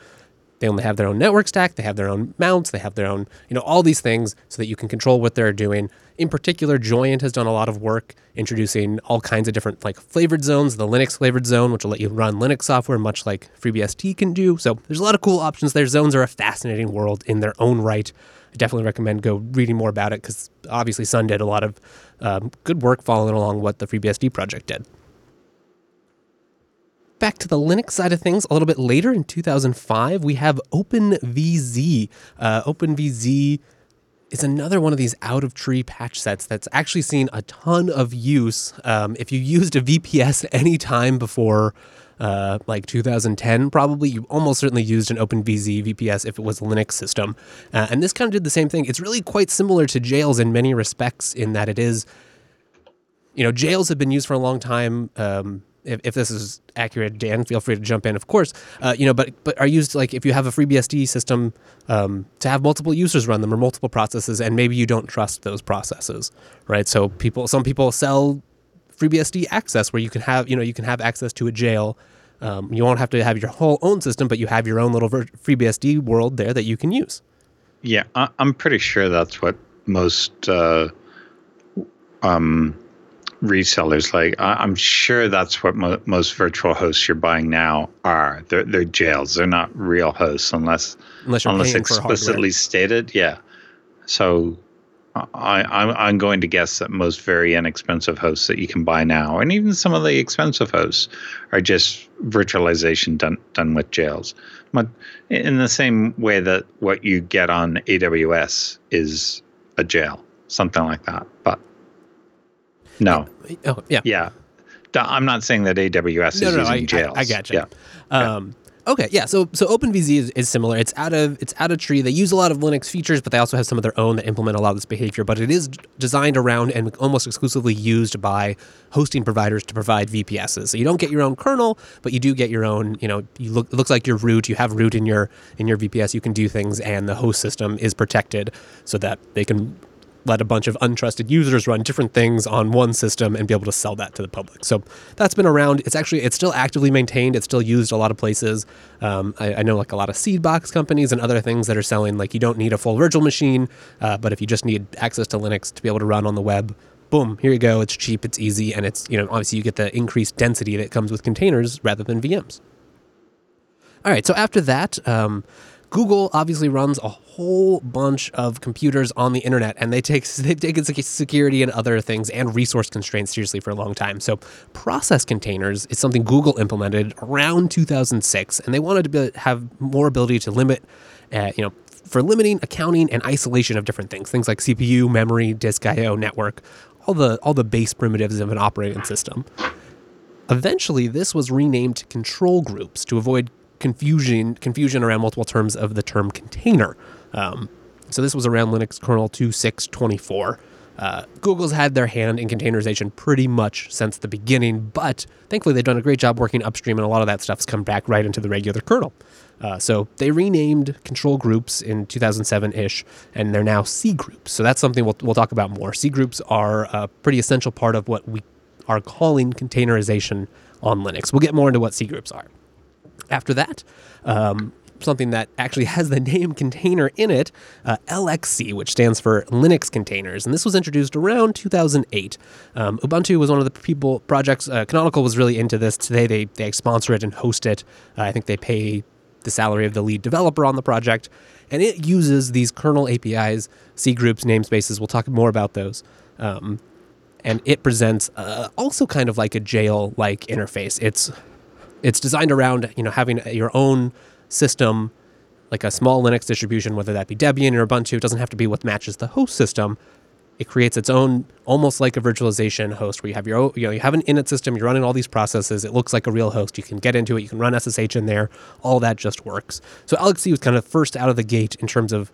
they only have their own network stack, they have their own mounts, they have their own, you know, all these things so that you can control what they're doing. In particular, Joyent has done a lot of work introducing all kinds of different like flavored zones, the Linux flavored zone, which will let you run Linux software much like FreeBSD can do. So there's a lot of cool options there. Zones are a fascinating world in their own right. I definitely recommend go reading more about it because obviously Sun did a lot of um, good work following along what the FreeBSD project did back to the Linux side of things a little bit later in 2005, we have OpenVZ. Uh, OpenVZ is another one of these out of tree patch sets that's actually seen a ton of use. Um, if you used a VPS any time before uh, like 2010, probably you almost certainly used an OpenVZ VPS if it was a Linux system. Uh, and this kind of did the same thing. It's really quite similar to Jails in many respects in that it is, you know, Jails have been used for a long time. Um, if, if this is accurate, Dan, feel free to jump in, of course. Uh, you know, but but are used like if you have a FreeBSD system um, to have multiple users run them or multiple processes, and maybe you don't trust those processes, right? So people, some people sell FreeBSD access where you can have you know you can have access to a jail. Um, you won't have to have your whole own system, but you have your own little FreeBSD world there that you can use. Yeah, I, am pretty sure that's what most uh, um, resellers. Like I, am sure that's what mo- most virtual hosts you're buying now are. They're they're jails. They're not real hosts unless unless, unless explicitly stated. Yeah. So I, I'm I'm going to guess that most very inexpensive hosts that you can buy now, and even some of the expensive hosts, are just virtualization done done with jails. But in the same way that what you get on AWS is a jail, something like that. But no. Oh, yeah. Yeah. I'm not saying that AWS no, is no, using I, jails. I, I got you. Yeah. Um, Okay, yeah. So so OpenVZ is, is similar. It's out of it's out of tree. They use a lot of Linux features, but they also have some of their own that implement a lot of this behavior. But it is designed around and almost exclusively used by hosting providers to provide VPSs. So you don't get your own kernel, but you do get your own. You know, you look it looks like your root. You have root in your in your VPS. You can do things, and the host system is protected so that they can let a bunch of untrusted users run different things on one system and be able to sell that to the public. So that's been around. It's actually it's still actively maintained. It's still used a lot of places. Um, I, I, know like a lot of seed box companies and other things that are selling like you don't need a full virtual machine, uh, but if you just need access to Linux to be able to run on the web, boom, here you go. It's cheap, it's easy, and it's you know obviously you get the increased density that comes with containers rather than VMs. All right, so after that. Um, Google obviously runs a whole bunch of computers on the internet, and they take they've taken security and other things and resource constraints seriously for a long time. So, process containers is something Google implemented around 2006, and they wanted to be, have more ability to limit, uh, you know, for limiting accounting and isolation of different things, things like CPU, memory, disk I/O, network, all the all the base primitives of an operating system. Eventually, this was renamed control groups to avoid confusion confusion around multiple terms of the term container. Um, so this was around Linux kernel 2.6.24. Uh, Google's had their hand in containerization pretty much since the beginning, but thankfully they've done a great job working upstream, and a lot of that stuff's come back right into the regular kernel. Uh, so they renamed control groups in 2007 ish, and they're now cgroups. So that's something we'll, we'll talk about more. cgroups are a pretty essential part of what we are calling containerization on Linux. We'll get more into what cgroups are. After that, um, something that actually has the name container in it, uh, LXC, which stands for Linux Containers. And this was introduced around 2008. Um, Ubuntu was one of the people projects. Uh, Canonical was really into this. Today they, they sponsor it and host it. Uh, I think they pay the salary of the lead developer on the project. And it uses these kernel APIs, cgroups, namespaces. We'll talk more about those. Um, and it presents uh, also kind of like a jail like interface. It's it's designed around you know having your own system like a small linux distribution whether that be debian or ubuntu it doesn't have to be what matches the host system it creates its own almost like a virtualization host where you have your own, you know you have an init system you're running all these processes it looks like a real host you can get into it you can run ssh in there all that just works so lxc was kind of first out of the gate in terms of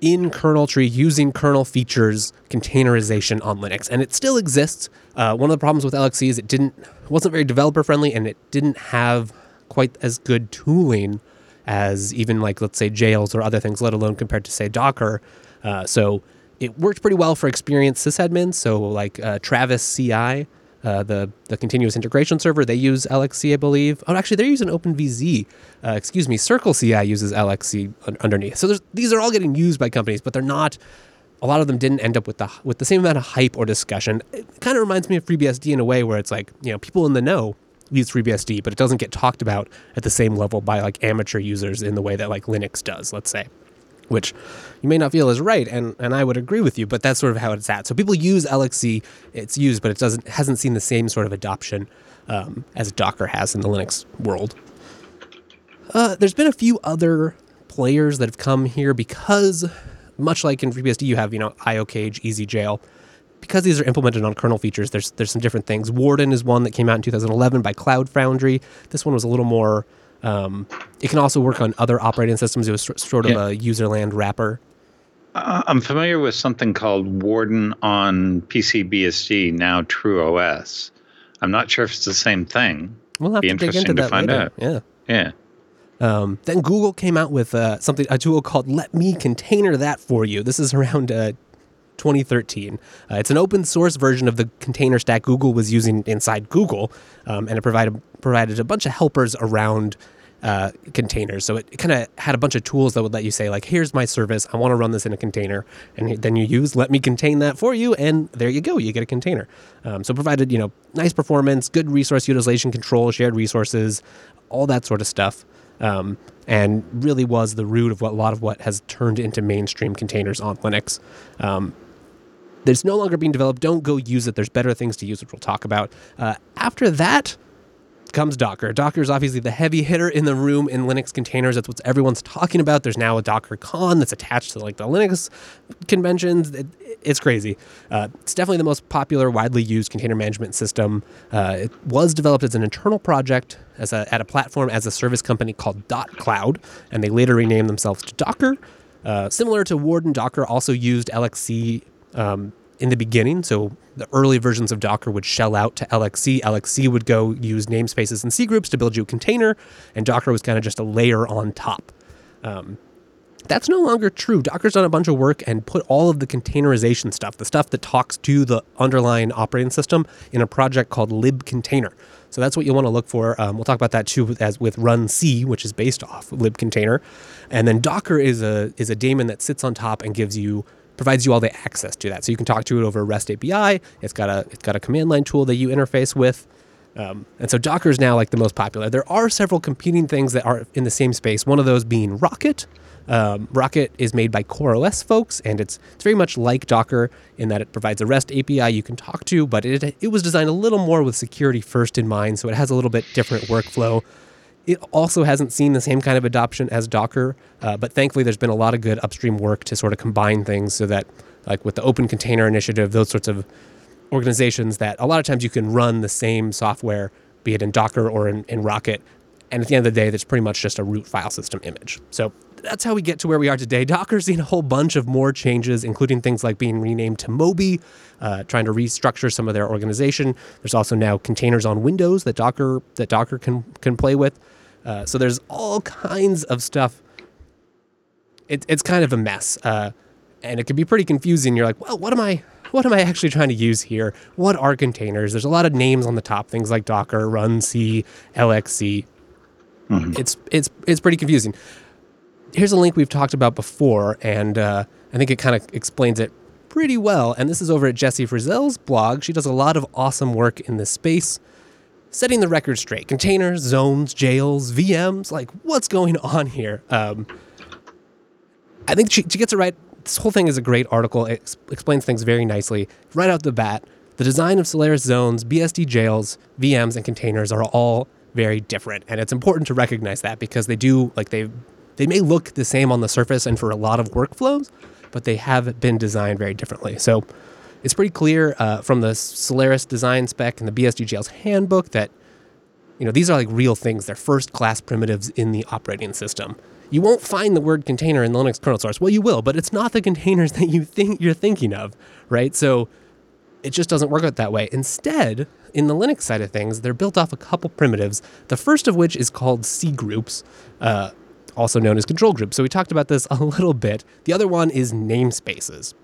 in kernel tree using kernel features containerization on Linux, and it still exists. Uh, one of the problems with LXC is it didn't wasn't very developer friendly, and it didn't have quite as good tooling as even like let's say jails or other things, let alone compared to say Docker. Uh, so it worked pretty well for experienced sysadmins. So like uh, Travis CI, uh, the the continuous integration server, they use LXC, I believe. Oh, actually, they're using OpenVZ. Uh, excuse me, CircleCI uses LXC un- underneath. So these are all getting used by companies, but they're not. A lot of them didn't end up with the with the same amount of hype or discussion. It kind of reminds me of FreeBSD in a way where it's like you know people in the know use FreeBSD, but it doesn't get talked about at the same level by like amateur users in the way that like Linux does. Let's say which you may not feel is right, and, and I would agree with you, but that's sort of how it's at. So people use LXC, it's used, but it doesn't hasn't seen the same sort of adoption um, as Docker has in the Linux world. Uh, there's been a few other players that have come here because, much like in FreeBSD, you have you know iocage, ezjail. Because these are implemented on kernel features, there's there's some different things. Warden is one that came out in 2011 by Cloud Foundry. This one was a little more um, it can also work on other operating systems. It was sort of yeah. a userland wrapper. Uh, I'm familiar with something called Warden on PC-BSD, now TrueOS. I'm not sure if it's the same thing. We'll have Be to dig into that find later. Out. Yeah. Yeah. Um, then Google came out with uh, something a tool called Let Me Container That for You. This is around uh, 2013. Uh, it's an open source version of the container stack Google was using inside Google, um, and it provided provided a bunch of helpers around uh, containers. So it, it kind of had a bunch of tools that would let you say like, "Here's my service. I want to run this in a container," and then you use "Let me contain that for you," and there you go. You get a container. Um, so provided you know nice performance, good resource utilization control, shared resources, all that sort of stuff. Um, and really was the root of what a lot of what has turned into mainstream containers on Linux. Um, that's no longer being developed. Don't go use it. There's better things to use, which we'll talk about. Uh, after that comes Docker. Docker is obviously the heavy hitter in the room in Linux containers. That's what everyone's talking about. There's now a DockerCon that's attached to like the Linux conventions. It, it's crazy. Uh, it's definitely the most popular, widely used container management system. Uh, it was developed as an internal project as a, at a platform as a service company called dotCloud, and they later renamed themselves to Docker. Uh, similar to Warden, Docker also used LXC um, in the beginning. So the early versions of Docker would shell out to LXC. LXC would go use namespaces and cgroups to build you a container, and Docker was kind of just a layer on top. Um, that's no longer true. Docker's done a bunch of work and put all of the containerization stuff, the stuff that talks to the underlying operating system, in a project called libcontainer. So that's what you'll want to look for. Um, we'll talk about that too, as with runc, which is based off libcontainer, and then Docker is a is a daemon that sits on top and gives you provides you all the access to that. So you can talk to it over REST API. It's got a it's got a command line tool that you interface with. Um, and so Docker is now like the most popular. There are several competing things that are in the same space. One of those being Rocket. Um, Rocket is made by CoreOS folks, and it's it's very much like Docker in that it provides a REST API you can talk to, but it it was designed a little more with security first in mind, so it has a little bit different workflow. It also hasn't seen the same kind of adoption as Docker, uh, but thankfully there's been a lot of good upstream work to sort of combine things so that, like with the Open Container Initiative, those sorts of organizations that a lot of times you can run the same software, be it in Docker or in, in Rocket, and at the end of the day, that's pretty much just a root file system image. So that's how we get to where we are today. Docker's seen a whole bunch of more changes, including things like being renamed to Moby, uh, trying to restructure some of their organization. There's also now containers on Windows that Docker that Docker can can play with. Uh, so there's all kinds of stuff. It, it's kind of a mess, uh, and it can be pretty confusing. You're like, well, what am I? What am I actually trying to use here? What are containers? There's a lot of names on the top, things like Docker, Runc, LXC. Mm-hmm. It's it's it's pretty confusing. Here's a link we've talked about before, and uh, I think it kind of explains it pretty well. And this is over at Jessie Frazelle's blog. She does a lot of awesome work in this space setting the record straight. Containers, zones, jails, VMs, like what's going on here? Um, I think she, she gets it right. This whole thing is a great article. It ex- explains things very nicely. Right out the bat, the design of Solaris zones, BSD jails, VMs, and containers are all very different. And it's important to recognize that because they do, like, they they may look the same on the surface and for a lot of workflows, but they have been designed very differently. So it's pretty clear uh, from the Solaris design spec and the BSD Jails handbook that you know these are like real things. They're first class primitives in the operating system. You won't find the word container in the Linux kernel source. Well, you will, but it's not the containers that you think you're thinking of, right? So it just doesn't work out that way. Instead, in the Linux side of things, they're built off a couple primitives. The first of which is called cgroups. Uh, also known as control groups. So we talked about this a little bit. The other one is namespaces.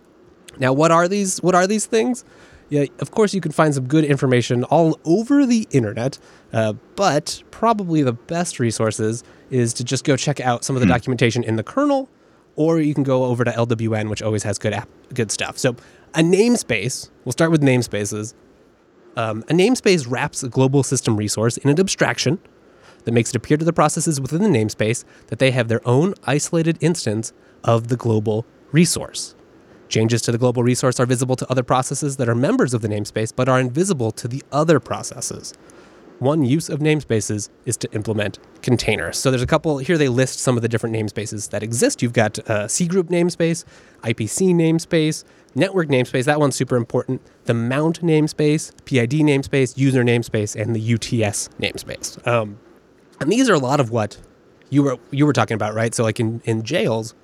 Now, what are these? What are these things? Yeah, of course, you can find some good information all over the internet, uh, but probably the best resources is to just go check out some of the documentation in the kernel, or you can go over to LWN, which always has good app, good stuff. So, a namespace. We'll start with namespaces. Um, a namespace wraps a global system resource in an abstraction that makes it appear to the processes within the namespace that they have their own isolated instance of the global resource. Changes to the global resource are visible to other processes that are members of the namespace but are invisible to the other processes. One use of namespaces is to implement containers. So there's a couple here. They list some of the different namespaces that exist. You've got uh, cgroup namespace, IPC namespace, network namespace. That one's super important. The mount namespace, PID namespace, user namespace, and the UTS namespace. Um, and these are a lot of what you were you were talking about, right? So like in in jails,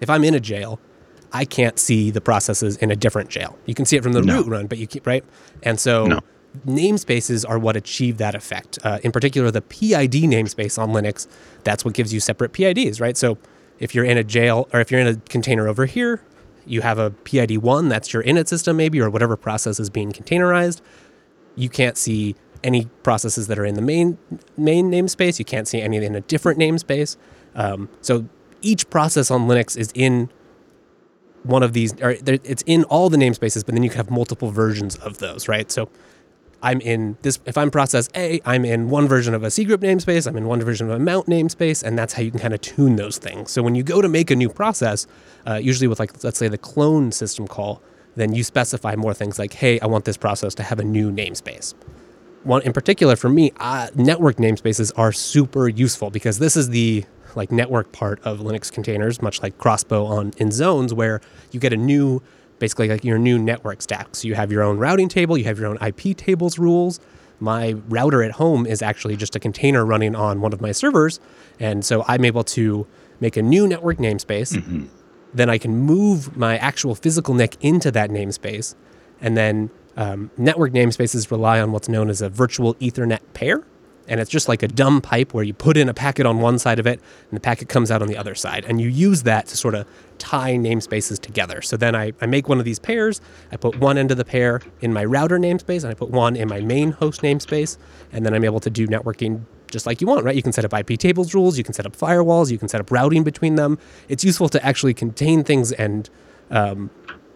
if I'm in a jail, I can't see the processes in a different jail. You can see it from the No. root run, but you keep right. And so No. namespaces are what achieve that effect. Uh, in particular, the PID namespace on Linux, that's what gives you separate PIDs, right? So if you're in a jail or if you're in a container over here, you have a PID one, that's your init system maybe, or whatever process is being containerized. You can't see any processes that are in the main main namespace. You can't see any in a different namespace. Um, so each process on Linux is in one of these, or it's in all the namespaces, but then you can have multiple versions of those, right? So I'm in this, if I'm process A, I'm in one version of a cgroup namespace, I'm in one version of a mount namespace, and that's how you can kind of tune those things. So when you go to make a new process, uh, usually with like, let's say the clone system call, then you specify more things like, hey, I want this process to have a new namespace. One in particular for me, uh, network namespaces are super useful because this is the like network part of Linux containers, much like Crossbow on in zones, where you get a new, basically like your new network stack. So you have your own routing table, you have your own IP tables rules. My router at home is actually just a container running on one of my servers, and so I'm able to make a new network namespace. Then I can move my actual physical NIC into that namespace, and then um, network namespaces rely on what's known as a virtual Ethernet pair. And it's just like a dumb pipe where you put in a packet on one side of it and the packet comes out on the other side. And you use that to sort of tie namespaces together. So then I, I make one of these pairs, I put one end of the pair in my router namespace, and I put one in my main host namespace. And then I'm able to do networking just like you want, right? You can set up IP tables rules, you can set up firewalls, you can set up routing between them. It's useful to actually contain things and um,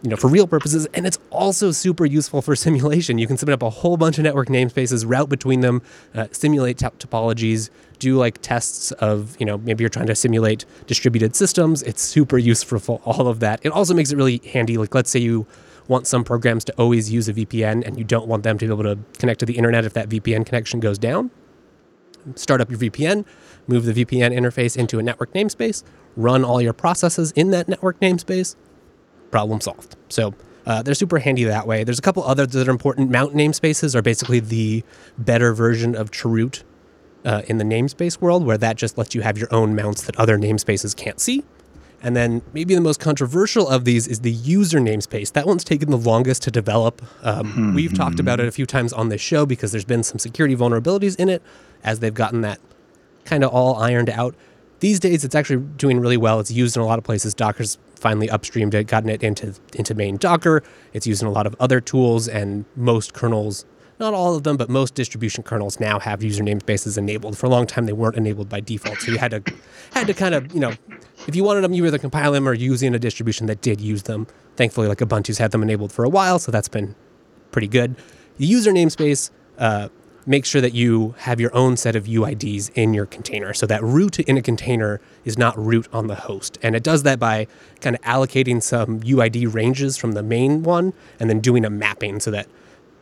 you know, for real purposes, and it's also super useful for simulation. You can spin up a whole bunch of network namespaces, route between them, uh, simulate top- topologies, do like tests of, you know, maybe you're trying to simulate distributed systems. It's super useful for all of that. It also makes it really handy. Like, let's say you want some programs to always use a VPN and you don't want them to be able to connect to the internet if that VPN connection goes down start up your VPN, move the VPN interface into a network namespace, run all your processes in that network namespace, problem solved. So uh, they're super handy that way. There's a couple others that are important. Mount namespaces are basically the better version of chroot uh, in the namespace world, where that just lets you have your own mounts that other namespaces can't see. And then maybe the most controversial of these is the user namespace. That one's taken the longest to develop. Um, We've talked about it a few times on this show because there's been some security vulnerabilities in it as they've gotten that kind of all ironed out. These days, it's actually doing really well. It's used in a lot of places. Docker's finally upstreamed it, gotten it into into main Docker. It's using a lot of other tools, and most kernels, not all of them, but most distribution kernels now have user namespaces enabled. For a long time, they weren't enabled by default, so you had to had to kind of you know, if you wanted them, you either compile them or using a distribution that did use them. Thankfully, like Ubuntu's had them enabled for a while, so that's been pretty good. The user namespace uh, makes sure that you have your own set of UIDs in your container. So that root in a container is not root on the host. And it does that by kind of allocating some UID ranges from the main one and then doing a mapping so that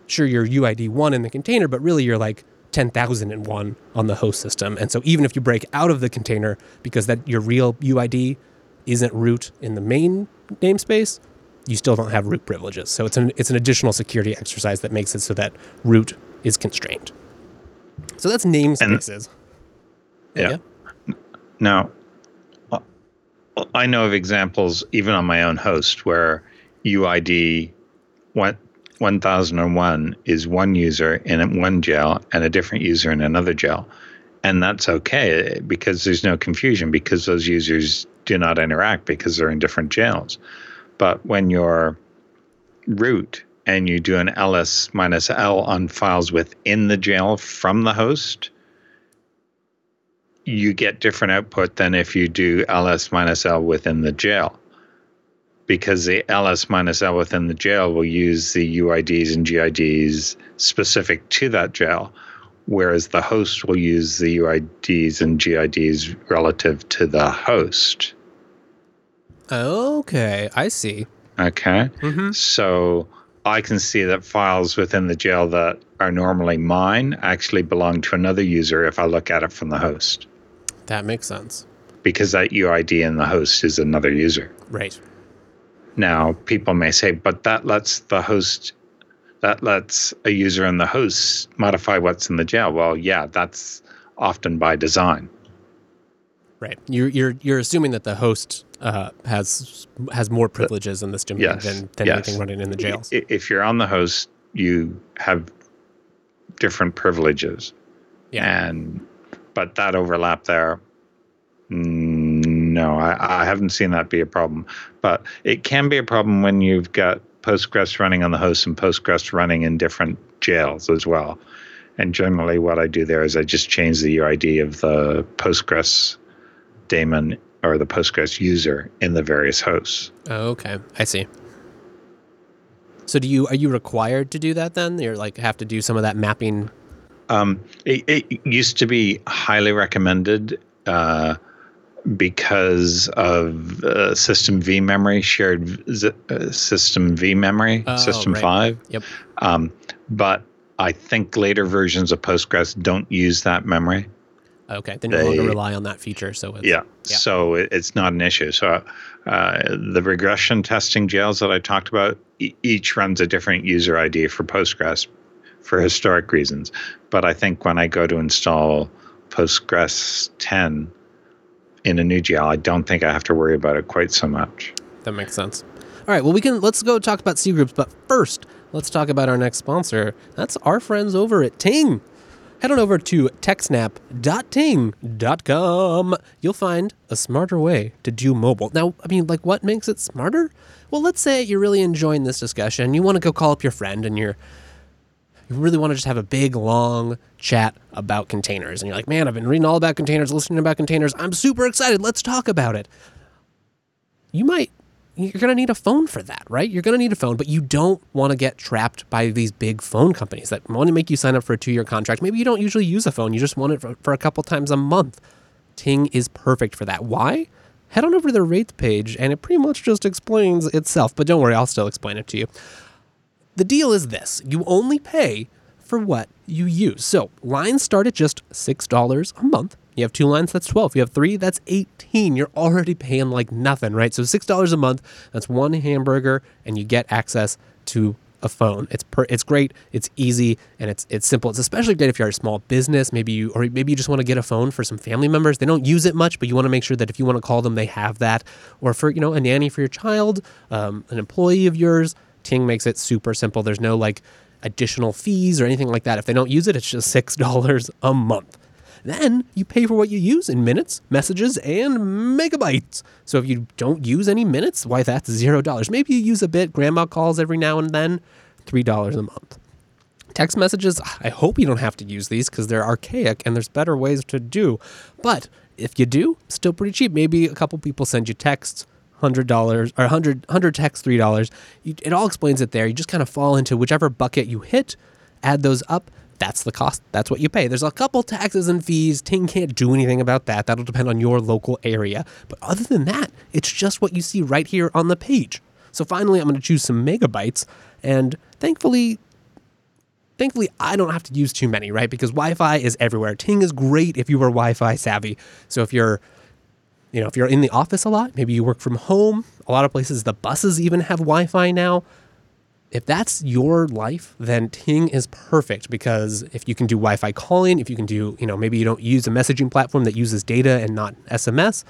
sure you're UID one in the container, but really you're like 10,001 on the host system. And so even if you break out of the container because that your real UID isn't root in the main namespace, you still don't have root privileges. So it's an it's an additional security exercise that makes it so that root is constrained. So that's namespaces. Yeah. Now, uh, I know of examples even on my own host where UID one, 1001 is one user in one jail and a different user in another jail. And that's okay because there's no confusion because those users do not interact because they're in different jails. But when you're root and you do an ls minus l on files within the jail from the host, you get different output than if you do ls minus l within the jail. Because the ls minus l within the jail will use the UIDs and GIDs specific to that jail, whereas the host will use the UIDs and GIDs relative to the host. Okay, I see. Okay. Mm-hmm. So I can see that files within the jail that are normally mine actually belong to another user if I look at it from the host, That makes sense. because that UID in the host is another user. Right. Now, people may say, but that lets the host, that lets a user in the host modify what's in the jail. Well, yeah, that's often by design. Right. You're you're you're assuming that the host uh, has has more privileges in this domain Yes, than, than yes. anything running in the jails. If you're on the host, you have different privileges. Yeah. And but that overlap there, no, I, I haven't seen that be a problem. But it can be a problem when you've got Postgres running on the host and Postgres running in different jails as well. And generally, what I do there is I just change the UID of the Postgres daemon or the Postgres user in the various hosts. Oh, okay, I see. So do you are you required to do that then? You're like have to do some of that mapping. Um, it, it used to be highly recommended uh, because of uh, System V memory, shared uh, System V memory, Oh, System right. 5. Yep. Um, but I think later versions of Postgres don't use that memory. Okay, then you no longer They- rely on that feature. So it's, Yeah. Yeah. So it, it's not an issue. So uh, the regression testing jails that I talked about, e- each runs a different user ID for Postgres for historic reasons. But I think when I go to install Postgres 10 in a new jail, I don't think I have to worry about it quite so much. that makes sense. All right, well we can let's go talk about cgroups, but first let's talk about our next sponsor. That's our friends over at Ting. Head on over to techsnap.ting.com. You'll find a smarter way to do mobile. Now, I mean, like, what makes it smarter? Well, let's say you're really enjoying this discussion. You want to go call up your friend and you're you really want to just have a big long chat about containers and you're like man i've been reading all about containers listening about containers i'm super excited let's talk about it you might you're going to need a phone for that right? You're going to need a phone but you don't want to get trapped by these big phone companies that want to make you sign up for a two-year contract. Maybe you don't usually use a phone you just want it for, for a couple times a month. Ting is perfect for that. Why? Head on over to their rates page and it pretty much just explains itself but don't worry i'll still explain it to you. The deal is this you only pay for what you use. So lines start at just $6 a month. You have two lines, that's 12. You have three, that's 18. You're already paying like nothing, right? So $6 a month, that's one hamburger, and you get access to a phone. It's per, it's great, it's easy, and it's it's simple. It's especially great if you're a small business, maybe you or maybe you just want to get a phone for some family members. They don't use it much, but you want to make sure that if you want to call them, they have that. Or for you know a nanny for your child, um, an employee of yours. Ting makes it super simple. There's no like additional fees or anything like that. If they don't use it, it's just six dollars a month. Then you pay for what you use in minutes, messages, and megabytes. So if you don't use any minutes, why that's zero dollars. Maybe you use a bit, grandma calls every now and then, three dollars a month. Text messages, I hope you don't have to use these because they're archaic and there's better ways to do. But if you do, still pretty cheap. Maybe a couple people send you texts, hundred dollars or 100, 100 texts, three dollars. It all explains it there. You just kind of fall into whichever bucket you hit, add those up. That's the cost. That's what you pay. There's a couple taxes and fees. Ting can't do anything about that. That'll depend on your local area. But other than that, it's just what you see right here on the page. So finally, I'm going to choose some megabytes, and thankfully, thankfully i don't have to use too many right because wi-fi is everywhere ting is great if you are wi-fi savvy so if you're you know if you're in the office a lot maybe you work from home a lot of places the buses even have wi-fi now if that's your life then ting is perfect because if you can do wi-fi calling if you can do you know maybe you don't use a messaging platform that uses data and not sms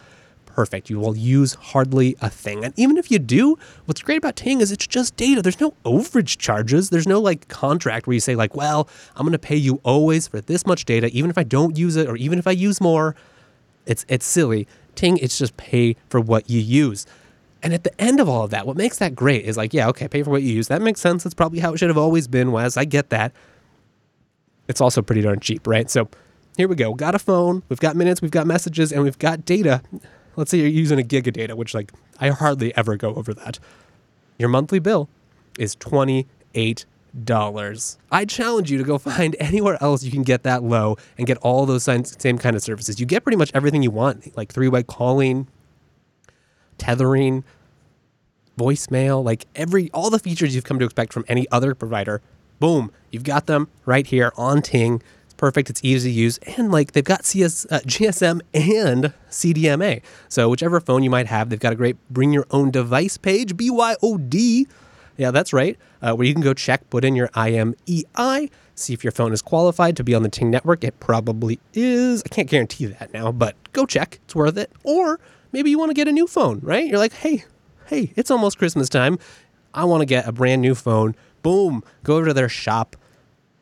perfect. You will use hardly a thing. And even if you do, what's great about Ting is it's just data. There's no overage charges. There's no like contract where you say like, well, I'm going to pay you always for this much data, even if I don't use it or even if I use more. It's it's silly. Ting, it's just pay for what you use. And at the end of all of that, what makes that great is like, yeah, okay, pay for what you use. That makes sense. That's probably how it should have always been, Wes. I get that. It's also pretty darn cheap, right? So here we go. Got a phone, we've got minutes, we've got messages, and we've got data. Let's say you're using a gig of data, which like I hardly ever go over that. Your monthly bill is $28. I challenge you to go find anywhere else you can get that low and get all those same kind of services. You get pretty much everything you want, like three-way calling, tethering, voicemail, like every all the features you've come to expect from any other provider. Boom, you've got them right here on Ting. It's perfect. It's easy to use, and like they've got CS, uh, GSM and CDMA. So whichever phone you might have, they've got a great bring your own device page. BYOD. Yeah, that's right. Uh, where you can go check, put in your IMEI, see if your phone is qualified to be on the Ting network. It probably is. I can't guarantee that now, but go check. It's worth it. Or maybe you want to get a new phone, right? You're like, hey, hey, it's almost Christmas time. I want to get a brand new phone. Boom, go over to their shop.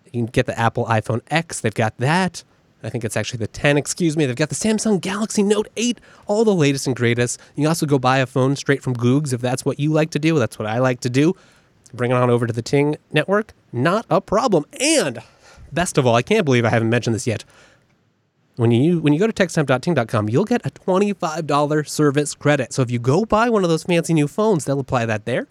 You can get the Apple iPhone X. They've got that. I think it's actually the 10, excuse me. They've got the Samsung Galaxy Note 8, all the latest and greatest. You can also go buy a phone straight from Googs if that's what you like to do. That's what I like to do. Bring it on over to the Ting network. Not a problem. And best of all, I can't believe I haven't mentioned this yet. When you when you go to techsnap.ting.com, you'll get a $25 service credit. So if you go buy one of those fancy new phones, they'll apply that there.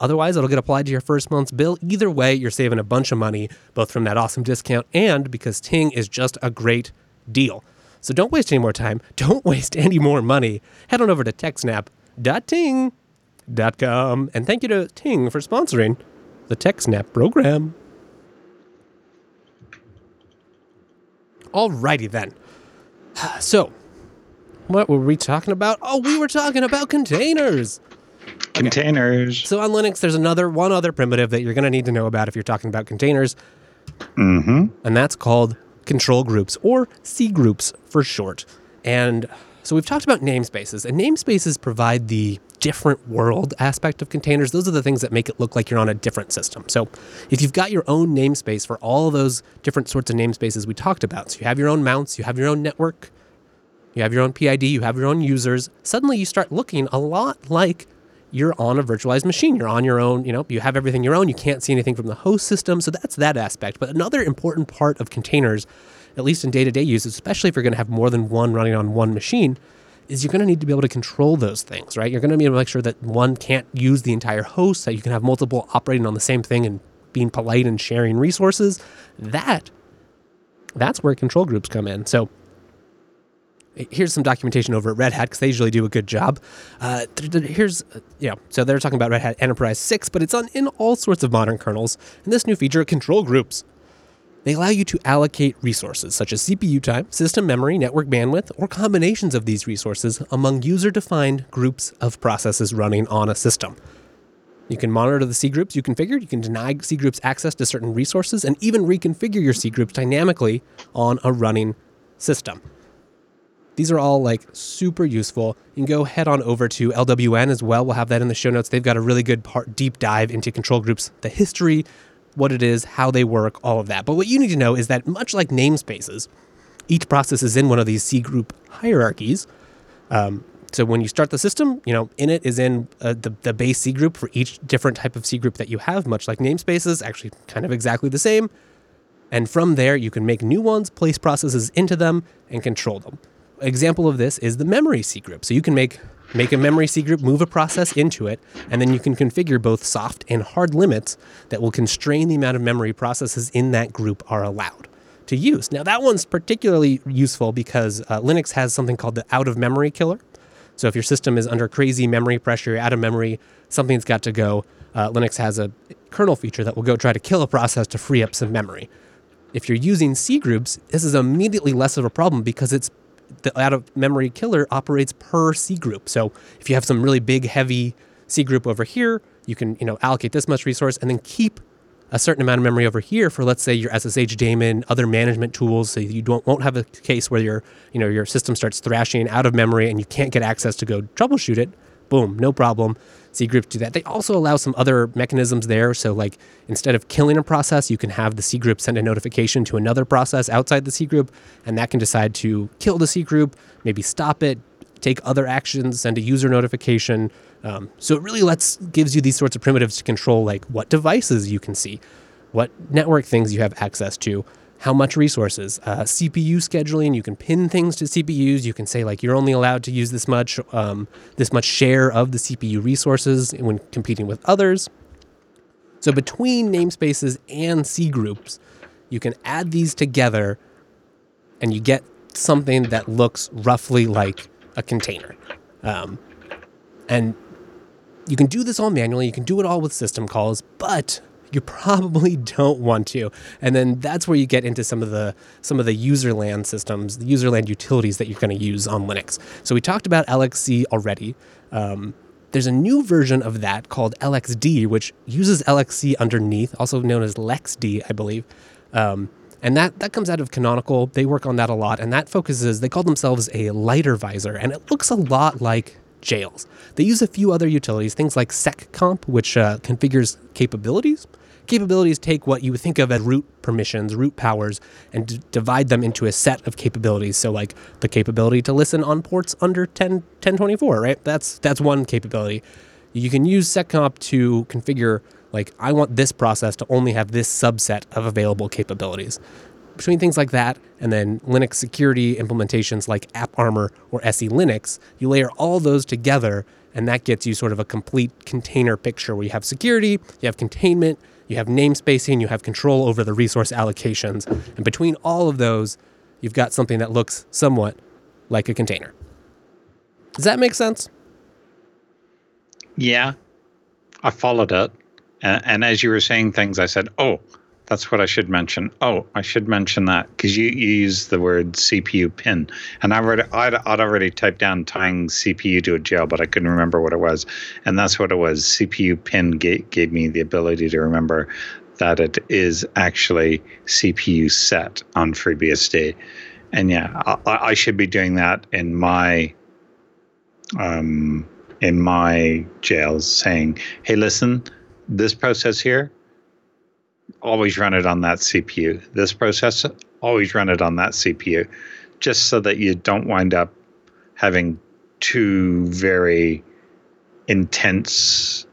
Otherwise, it'll get applied to your first month's bill. Either way, you're saving a bunch of money, both from that awesome discount and because Ting is just a great deal. So don't waste any more time. Don't waste any more money. Head on over to techsnap.ting.com. And thank you to Ting for sponsoring the TechSnap program. Alrighty then. So, what were we talking about? Oh, we were talking about containers. Containers. So on Linux, there's another one other primitive that you're going to need to know about if you're talking about containers, Mm-hmm. and that's called control groups or cgroups for short. And so we've talked about namespaces, and namespaces provide the different world aspect of containers. Those are the things that make it look like you're on a different system. So if you've got your own namespace for all those different sorts of namespaces we talked about, so you have your own mounts, you have your own network, you have your own PID, you have your own users, suddenly you start looking a lot like you're on a virtualized machine. You're on your own, you know, you have everything your own. You can't see anything from the host system. So that's that aspect. But another important part of containers, at least in day to day use, especially if you're going to have more than one running on one machine, is you're going to need to be able to control those things, right? You're going to able to make sure that one can't use the entire host, that you can have multiple operating on the same thing and being polite and sharing resources. That that's where control groups come in. So here's some documentation over at Red Hat because they usually do a good job. Uh, here's, uh, you know, so they're talking about Red Hat Enterprise 6, but it's on in all sorts of modern kernels. And this new feature, control groups, they allow you to allocate resources such as CPU time, system memory, network bandwidth, or combinations of these resources among user-defined groups of processes running on a system. You can monitor the cgroups you configured. You can deny cgroups access to certain resources and even reconfigure your cgroups dynamically on a running system. These are all like super useful. You can go head on over to LWN as well. We'll have that in the show notes. They've got a really good part, deep dive into control groups, the history, what it is, how they work, all of that. But what you need to know is that much like namespaces, each process is in one of these cgroup hierarchies. Um, so when you start the system, you know, init is in uh, the, the base cgroup for each different type of cgroup that you have, much like namespaces, actually kind of exactly the same. And from there, you can make new ones, place processes into them, and control them. Example of this is the memory cgroup. So you can make make a memory cgroup, move a process into it, and then you can configure both soft and hard limits that will constrain the amount of memory processes in that group are allowed to use. Now that one's particularly useful because uh, Linux has something called the out of memory killer. So if your system is under crazy memory pressure, out of memory, something's got to go. Uh, Linux has a kernel feature that will go try to kill a process to free up some memory. If you're using cgroups, this is immediately less of a problem because it's the out of memory killer operates per cgroup. So if you have some really big, heavy cgroup over here, you can you know allocate this much resource and then keep a certain amount of memory over here for let's say your SSH daemon, other management tools, so you don't won't have a case where your you know your system starts thrashing out of memory and you can't get access to go troubleshoot it. Boom, no problem. cgroups do that. They also allow some other mechanisms there. So like instead of killing a process, you can have the cgroup send a notification to another process outside the cgroup, and that can decide to kill the cgroup, maybe stop it, take other actions, send a user notification. Um, so it really lets gives you these sorts of primitives to control like what devices you can see, what network things you have access to, how much resources, uh, CPU scheduling. You can pin things to CPUs. You can say like you're only allowed to use this much, um, this much share of the CPU resources when competing with others. So between namespaces and cgroups, you can add these together, and you get something that looks roughly like a container. Um, and you can do this all manually. You can do it all with system calls, but you probably don't want to. And then that's where you get into some of the some of the userland systems, the userland utilities that you're going to use on Linux. So we talked about LXC already. Um, there's a new version of that called LXD, which uses LXC underneath, also known as LXD, I believe. Um, and that, that comes out of Canonical. They work on that a lot. And that focuses, they call themselves a lighter visor. And it looks a lot like jails. They use a few other utilities, things like seccomp, which uh, configures capabilities. Capabilities take what you would think of as root permissions, root powers, and d- divide them into a set of capabilities. So, like the capability to listen on ports under 10, 1024, right? That's that's one capability. You can use seccomp to configure like I want this process to only have this subset of available capabilities. Between things like that and then Linux security implementations like AppArmor or SELinux, you layer all those together and that gets you sort of a complete container picture where you have security, you have containment, you have namespacing, you have control over the resource allocations. And between all of those, you've got something that looks somewhat like a container. Does that make sense? Yeah, I followed it. And, and as you were saying things, I said, oh, that's what I should mention. Oh, I should mention that because you, you use the word CPU pin, and I already I'd, I'd already typed down tying CPU to a jail, but I couldn't remember what it was, and that's what it was. CPU pin gave, gave me the ability to remember that it is actually cpuset on FreeBSD, and yeah, I, I should be doing that in my um in my jails, saying, "Hey, listen, this process here." Always run it on that CPU. This process, always run it on that CPU, just so that you don't wind up having two very intense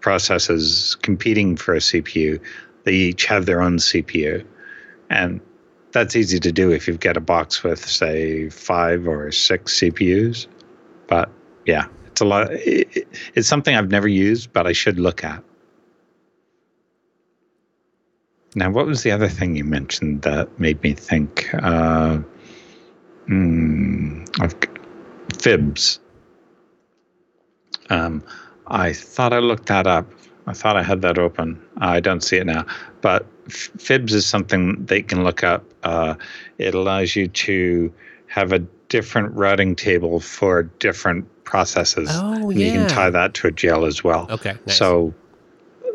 processes competing for a CPU. They each have their own CPU. And that's easy to do if you've got a box with, say, five or six CPUs. But yeah, it's a lot. It's something I've never used, but I should look at. Now, what was the other thing you mentioned that made me think uh, mm, of fibs? Um, I thought I looked that up. I thought I had that open. I don't see it now. But fibs is something they can look up. Uh, it allows you to have a different routing table for different processes. Oh, yeah. You can tie that to a jail as well. Okay. Nice. So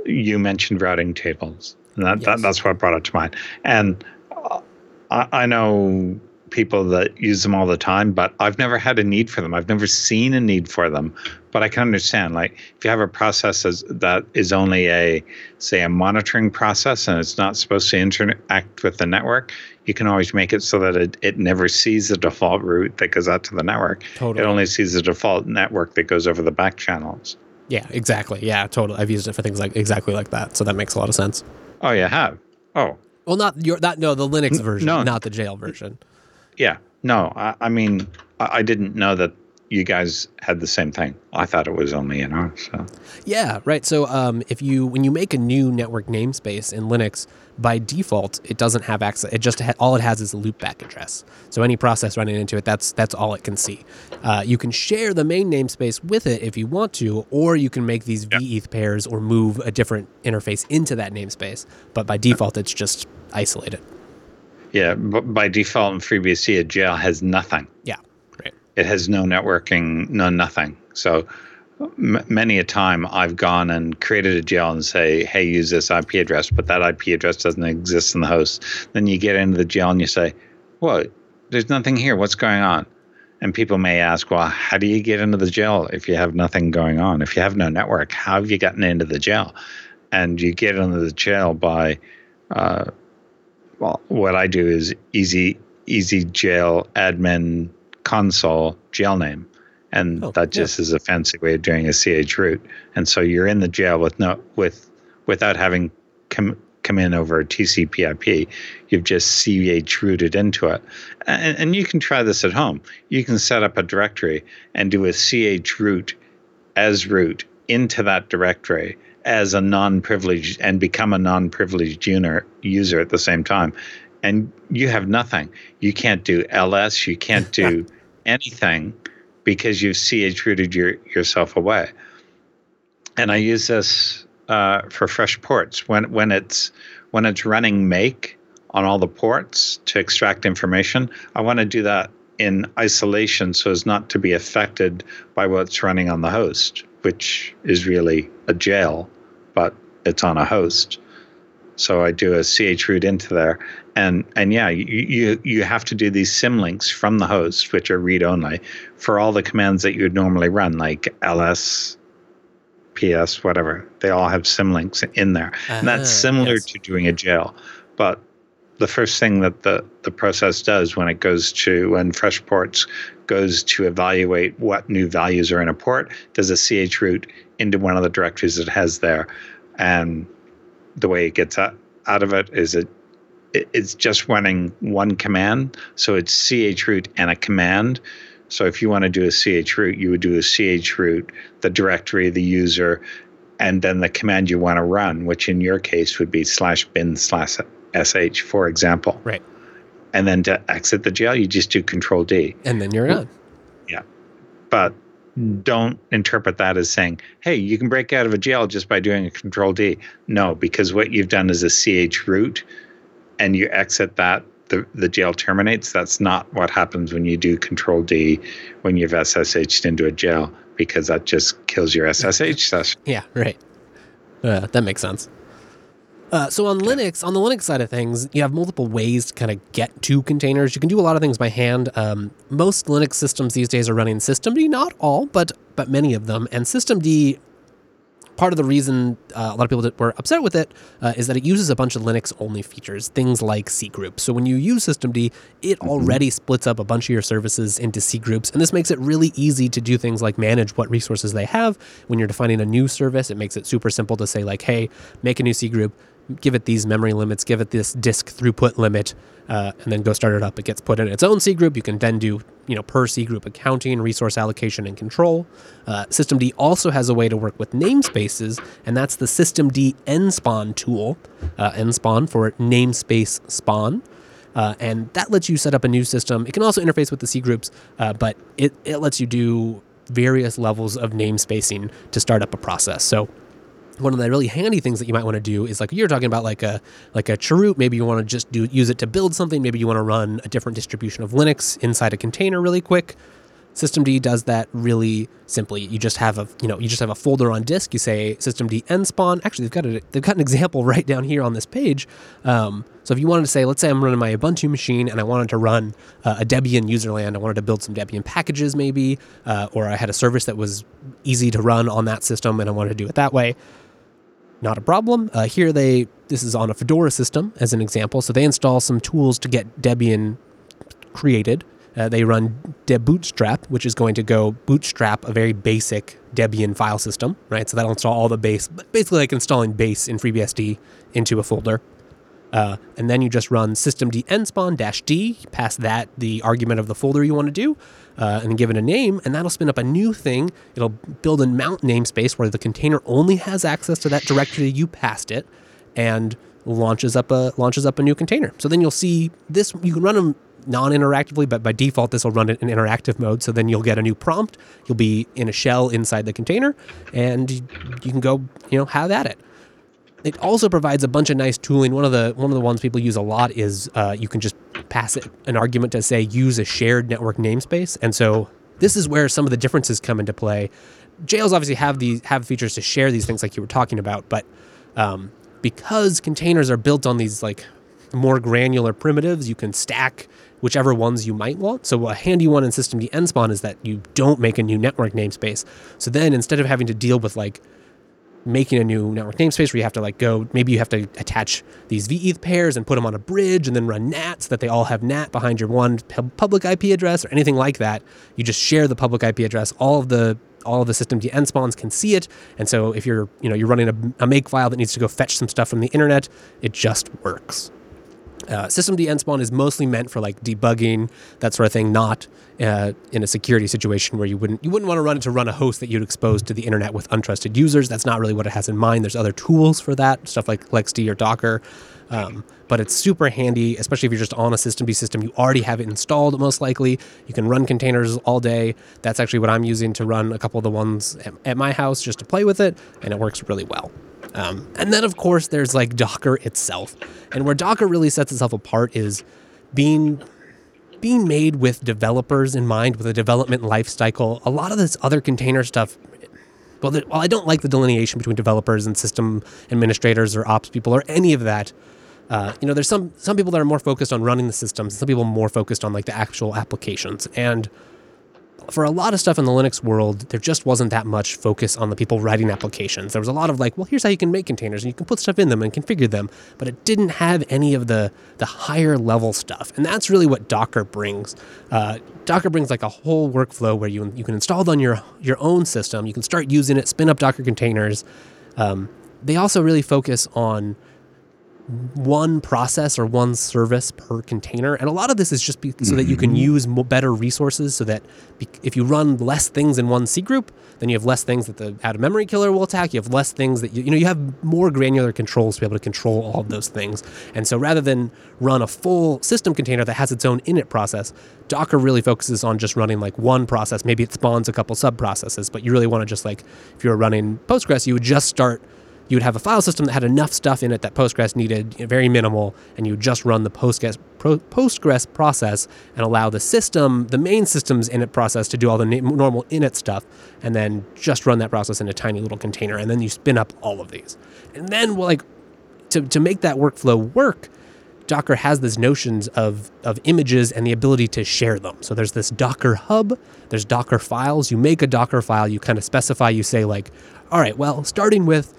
you mentioned routing tables. And that, yes. that, that's what brought it to mind. And uh, I, I know people that use them all the time, but I've never had a need for them. I've never seen a need for them. But I can understand, like, if you have a process that is only a, say, a monitoring process and it's not supposed to interact with the network, you can always make it so that it, it never sees the default route that goes out to the network. Totally. It only sees the default network that goes over the back channels. Yeah, exactly. Yeah, totally. I've used it for things like exactly like that. So that makes a lot of sense. Oh, you have. Oh. Well, not your that no the Linux version, no. not the jail version. Yeah. No, I, I mean, I, I didn't know that you guys had the same thing. I thought it was only in ours. So. Yeah, right. So um, if you when you make a new network namespace in Linux, by default it doesn't have access. It just ha- all it has is a loopback address. So any process running into it, that's that's all it can see. Uh, you can share the main namespace with it if you want to, or you can make these yep. veth pairs or move a different interface into that namespace. But by default, it's just isolated. Yeah, but by default in FreeBSD, a jail has nothing. Yeah it has no networking, no nothing. So m- many a time I've gone and created a jail and say, hey, use this IP address, but that IP address doesn't exist in the host. Then you get into the jail and you say, well, there's nothing here. What's going on? And people may ask, well, how do you get into the jail if you have nothing going on? If you have no network, how have you gotten into the jail? And you get into the jail by, uh, well, what I do is easy, ezjail admin console jail name. and Oh, that yeah. just is a fancy way of doing a chroot. And so you're in the jail with no with without having come come in over TCP/IP. You've just chrooted into it, and, and you can try this at home. You can set up a directory and do a chroot as root into that directory as a non-privileged and become a non-privileged user user at the same time and you have nothing. You can't do ls you can't do anything because you've chrooted your, yourself away. And i use this uh, for FreshPorts. When when it's when it's running make on all the ports to extract information i want to do that in isolation so as not to be affected by what's running on the host which is really a jail but it's on a host. So I do a chroot into there, and and yeah, you you, you have to do these symlinks from the host, which are read only, for all the commands that you would normally run, like ls, ps, whatever. They all have symlinks in there, and that's Ah, similar yes. to doing a jail. But the first thing that the the process does when it goes to when Freshports goes to evaluate what new values are in a port, does a chroot into one of the directories it has there, and the way it gets out, out of it is it it's just running one command so it's chroot and a command so if you want to do a chroot you would do a chroot the directory the user and then the command you want to run which in your case would be slash bin slash sh for example Right. and then to exit the jail you just do control d And then you're done. Yeah. but don't interpret that as saying, hey, you can break out of a jail just by doing a control D. No, because what you've done is a chroot and you exit that, the, the jail terminates. That's not what happens when you do control D when you've SSH'd into a jail because that just kills your SSH session. Yeah, right. Uh, that makes sense. Uh, so on Linux, on the Linux side of things, you have multiple ways to kind of get to containers. You can do a lot of things by hand. Um, most Linux systems these days are running systemd, not all, but but many of them. And systemd, part of the reason uh, a lot of people were upset with it uh, is that it uses a bunch of Linux only features, things like cgroups. So when you use systemd, it already splits up a bunch of your services into cgroups, and this makes it really easy to do things like manage what resources they have. When you're defining a new service, it makes it super simple to say like, hey, make a new cgroup, give it these memory limits, give it this disk throughput limit, uh, and then go start it up. It gets put in its own cgroup. You can then do you know per cgroup accounting, resource allocation, and control. Uh, systemd also has a way to work with namespaces, and that's the systemd nspawn tool. Uh, nspawn for namespace spawn. Uh, and that lets you set up a new system. It can also interface with the cgroups, uh, but it, it lets you do various levels of namespacing to start up a process. So one of the really handy things that you might want to do is like you're talking about like a like a chroot maybe you want to just do use it to build something. Maybe you want to run a different distribution of linux inside a container really quick. Systemd does that really simply. You just have a you know you just have a folder on disk. You say systemd nspawn actually they've got a they've got an example right down here on this page. Um, so if you wanted to say let's say i'm running my ubuntu machine and i wanted to run uh, a debian userland i wanted to build some debian packages maybe uh, or i had a service that was easy to run on that system and i wanted to do it that way not a problem. Uh, here they this is on a Fedora system as an example. So they install some tools to get Debian created. Uh, they run debootstrap, which is going to go bootstrap a very basic Debian file system, right? So that'll install all the base, basically like installing base in FreeBSD into a folder. Uh, and then you just run systemd nspawn dash d, pass that the argument of the folder you want to do, uh, and give it a name, and that'll spin up a new thing. It'll build a mount namespace where the container only has access to that directory you passed it, and launches up a launches up a new container. So then you'll see this. You can run them non-interactively, but by default this will run it in interactive mode. So then you'll get a new prompt. You'll be in a shell inside the container, and you can go you know have at it. It also provides a bunch of nice tooling. One of the one of the ones people use a lot is uh, you can just pass it an argument to say use a shared network namespace, and so this is where some of the differences come into play. Jails obviously have these have features to share these things like you were talking about, but um, because containers are built on these like more granular primitives, you can stack whichever ones you might want. So a handy one in systemd nspawn is that you don't make a new network namespace. So then instead of having to deal with like making a new network namespace where you have to like go maybe you have to attach these veth pairs and put them on a bridge and then run nat so that they all have nat behind your one public ip address or anything like that. You just share the public ip address. All of the all of the systemd spawns can see it. And so if you're you know you're running a, a make file that needs to go fetch some stuff from the internet it just works uh, systemd nspawn is mostly meant for like debugging that sort of thing, not uh, in a security situation where you wouldn't you wouldn't want to run it to run a host that you'd expose to the internet with untrusted users. That's not really what it has in mind. There's other tools for that, stuff like LXD or Docker. Um, but it's super handy, especially if you're just on a systemd system. You already have it installed, most likely. You can run containers all day. That's actually what I'm using to run a couple of the ones at, at my house just to play with it, and it works really well. Um, and then, of course, there's like Docker itself. And where Docker really sets itself apart is being being made with developers in mind, with a development life cycle. A lot of this other container stuff, well, the, I don't like the delineation between developers and system administrators or ops people or any of that. Uh, you know, there's some some people that are more focused on running the systems, some people more focused on like the actual applications. And for a lot of stuff in the Linux world, there just wasn't that much focus on the people writing applications. There was a lot of like, well, here's how you can make containers and you can put stuff in them and configure them, but it didn't have any of the the higher level stuff. And that's really what Docker brings. Uh, Docker brings like a whole workflow where you you can install it on your your own system. You can start using it, spin up Docker containers. Um, they also really focus on one process or one service per container. And a lot of this is just be, so that you can mm-hmm. use better resources so that be, if you run less things in one cgroup, then you have less things that the out of memory killer will attack. You have less things that you, you know, you have more granular controls to be able to control all of those things. And so rather than run a full system container that has its own init process, Docker really focuses on just running like one process. Maybe it spawns a couple sub processes, but you really want to just like, if you're running Postgres, you would just start you would have a file system that had enough stuff in it that Postgres needed, very minimal, and you would just run the Postgres, Postgres process and allow the system, the main system's init process, to do all the normal init stuff, and then just run that process in a tiny little container, and then you spin up all of these. And then, well, like, to, to make that workflow work, Docker has this notions of, of images and the ability to share them. So there's this Docker hub, there's Docker files. You make a Docker file, you kind of specify, you say, like, all right, well, starting with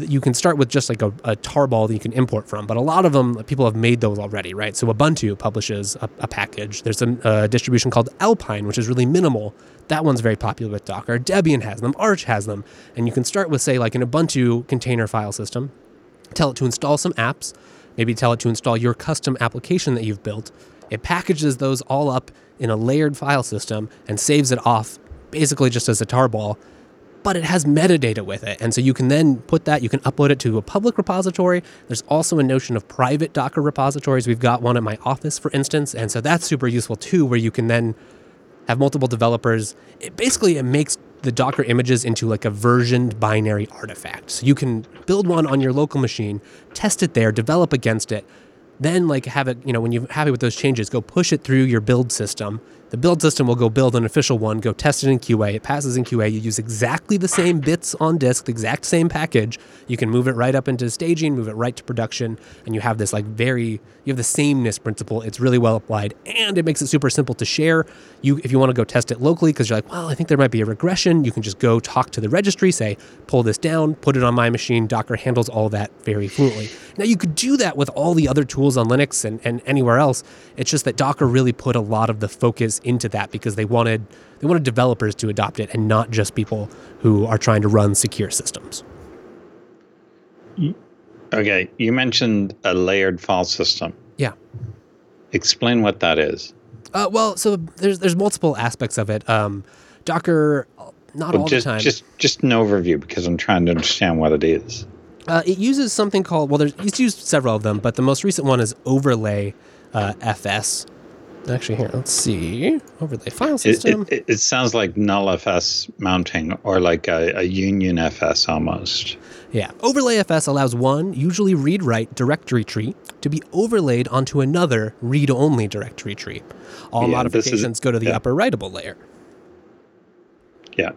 you can start with just like a, a tarball that you can import from, but a lot of them people have made those already, right? So Ubuntu publishes a, a package. There's a, a, distribution called Alpine, which is really minimal. That one's very popular with Docker. Debian has them. Arch has them, and you can start with say like an Ubuntu container file system. Tell it to install some apps. Maybe tell it to install your custom application that you've built. It packages those all up in a layered file system and saves it off basically just as a tarball but it has metadata with it. And so you can then put that, you can upload it to a public repository. There's also a notion of private Docker repositories. We've got one at my office, for instance. And so that's super useful too, where you can then have multiple developers. It basically it makes the Docker images into like a versioned binary artifact. So you can build one on your local machine, test it there, develop against it, then like have it, you know, when you're happy with those changes, go push it through your build system the build system will go build an official one, go test it in QA. It passes in QA. You use exactly the same bits on disk, the exact same package. You can move it right up into staging, move it right to production, and you have this like very you have the sameness principle. It's really well applied, and it makes it super simple to share. You if you want to go test it locally because you're like, well, I think there might be a regression. You can just go talk to the registry, say, pull this down, put it on my machine. Docker handles all that very fluently. Now you could do that with all the other tools on Linux and, and anywhere else. It's just that Docker really put a lot of the focus into that because they wanted they wanted developers to adopt it and not just people who are trying to run secure systems. Okay, you mentioned a layered file system. Yeah. Explain what that is. Uh, well, so there's there's multiple aspects of it. Um, Docker, not well, all just, the time. Just just an overview because I'm trying to understand what it is. Uh, it uses something called well, there's it's used several of them, but the most recent one is Overlay uh, FS, actually here let's see. Overlay file system it, it, it sounds like nullfs mounting or like a, a, unionfs almost. Yeah overlay fs allows one usually read write directory tree to be overlaid onto another read only directory tree. All yeah, modifications is, go to the yeah. upper writable layer. Yeah.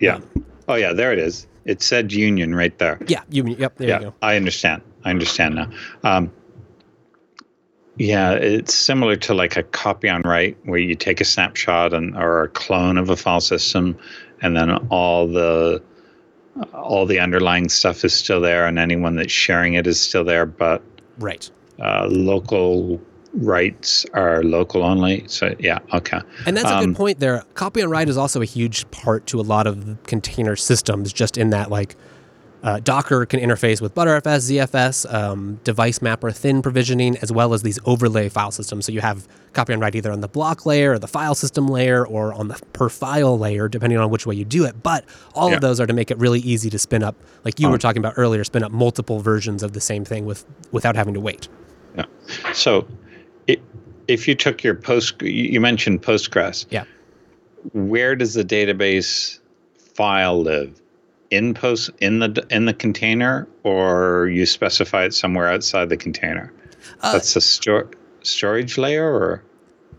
Yeah. Oh yeah there it is. It said union right there. Yeah union yep there yeah, you go. I understand. I understand now. Um, yeah, it's similar to like a copy on write, where you take a snapshot and or a clone of a file system, and then all the all the underlying stuff is still there, and anyone that's sharing it is still there, but Right. uh, local rights are local only. So yeah, okay. And that's a Um, good point there. Copy on write is also a huge part to a lot of container systems, just in that, like, uh, Docker can interface with Btrfs, ZFS, um, device mapper, thin provisioning, as well as these overlay file systems. So you have copy on write either on the block layer or the file system layer or on the per file layer, depending on which way you do it. But all Yeah. of those are to make it really easy to spin up, like you Oh. were talking about earlier, spin up multiple versions of the same thing with without having to wait. Yeah. So, i if you took your post, you mentioned Postgres. Yeah. Where does the database file live? In post in the in the container, or you specify it somewhere outside the container? Uh, That's a storage layer, or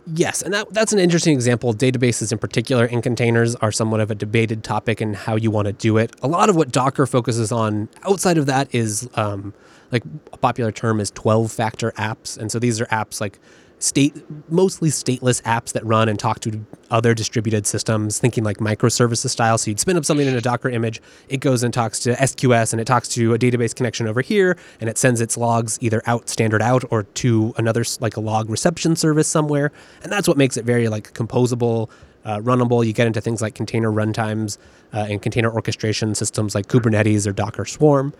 Yes, and that, that's an interesting example. Databases, in particular, in containers, are somewhat of a debated topic in how you want to do it. A lot of what Docker focuses on outside of that is um, like a popular term is 12 factor apps. And so these are apps like state, mostly stateless apps that run and talk to other distributed systems, thinking like microservices style. So you'd spin up something in a Docker image, it goes and talks to SQS and it talks to a database connection over here, and it sends its logs either out standard out or to another like a log reception service somewhere. And that's what makes it very like composable, uh, runnable. You get into things like container runtimes uh, and container orchestration systems like Kubernetes or Docker Swarm.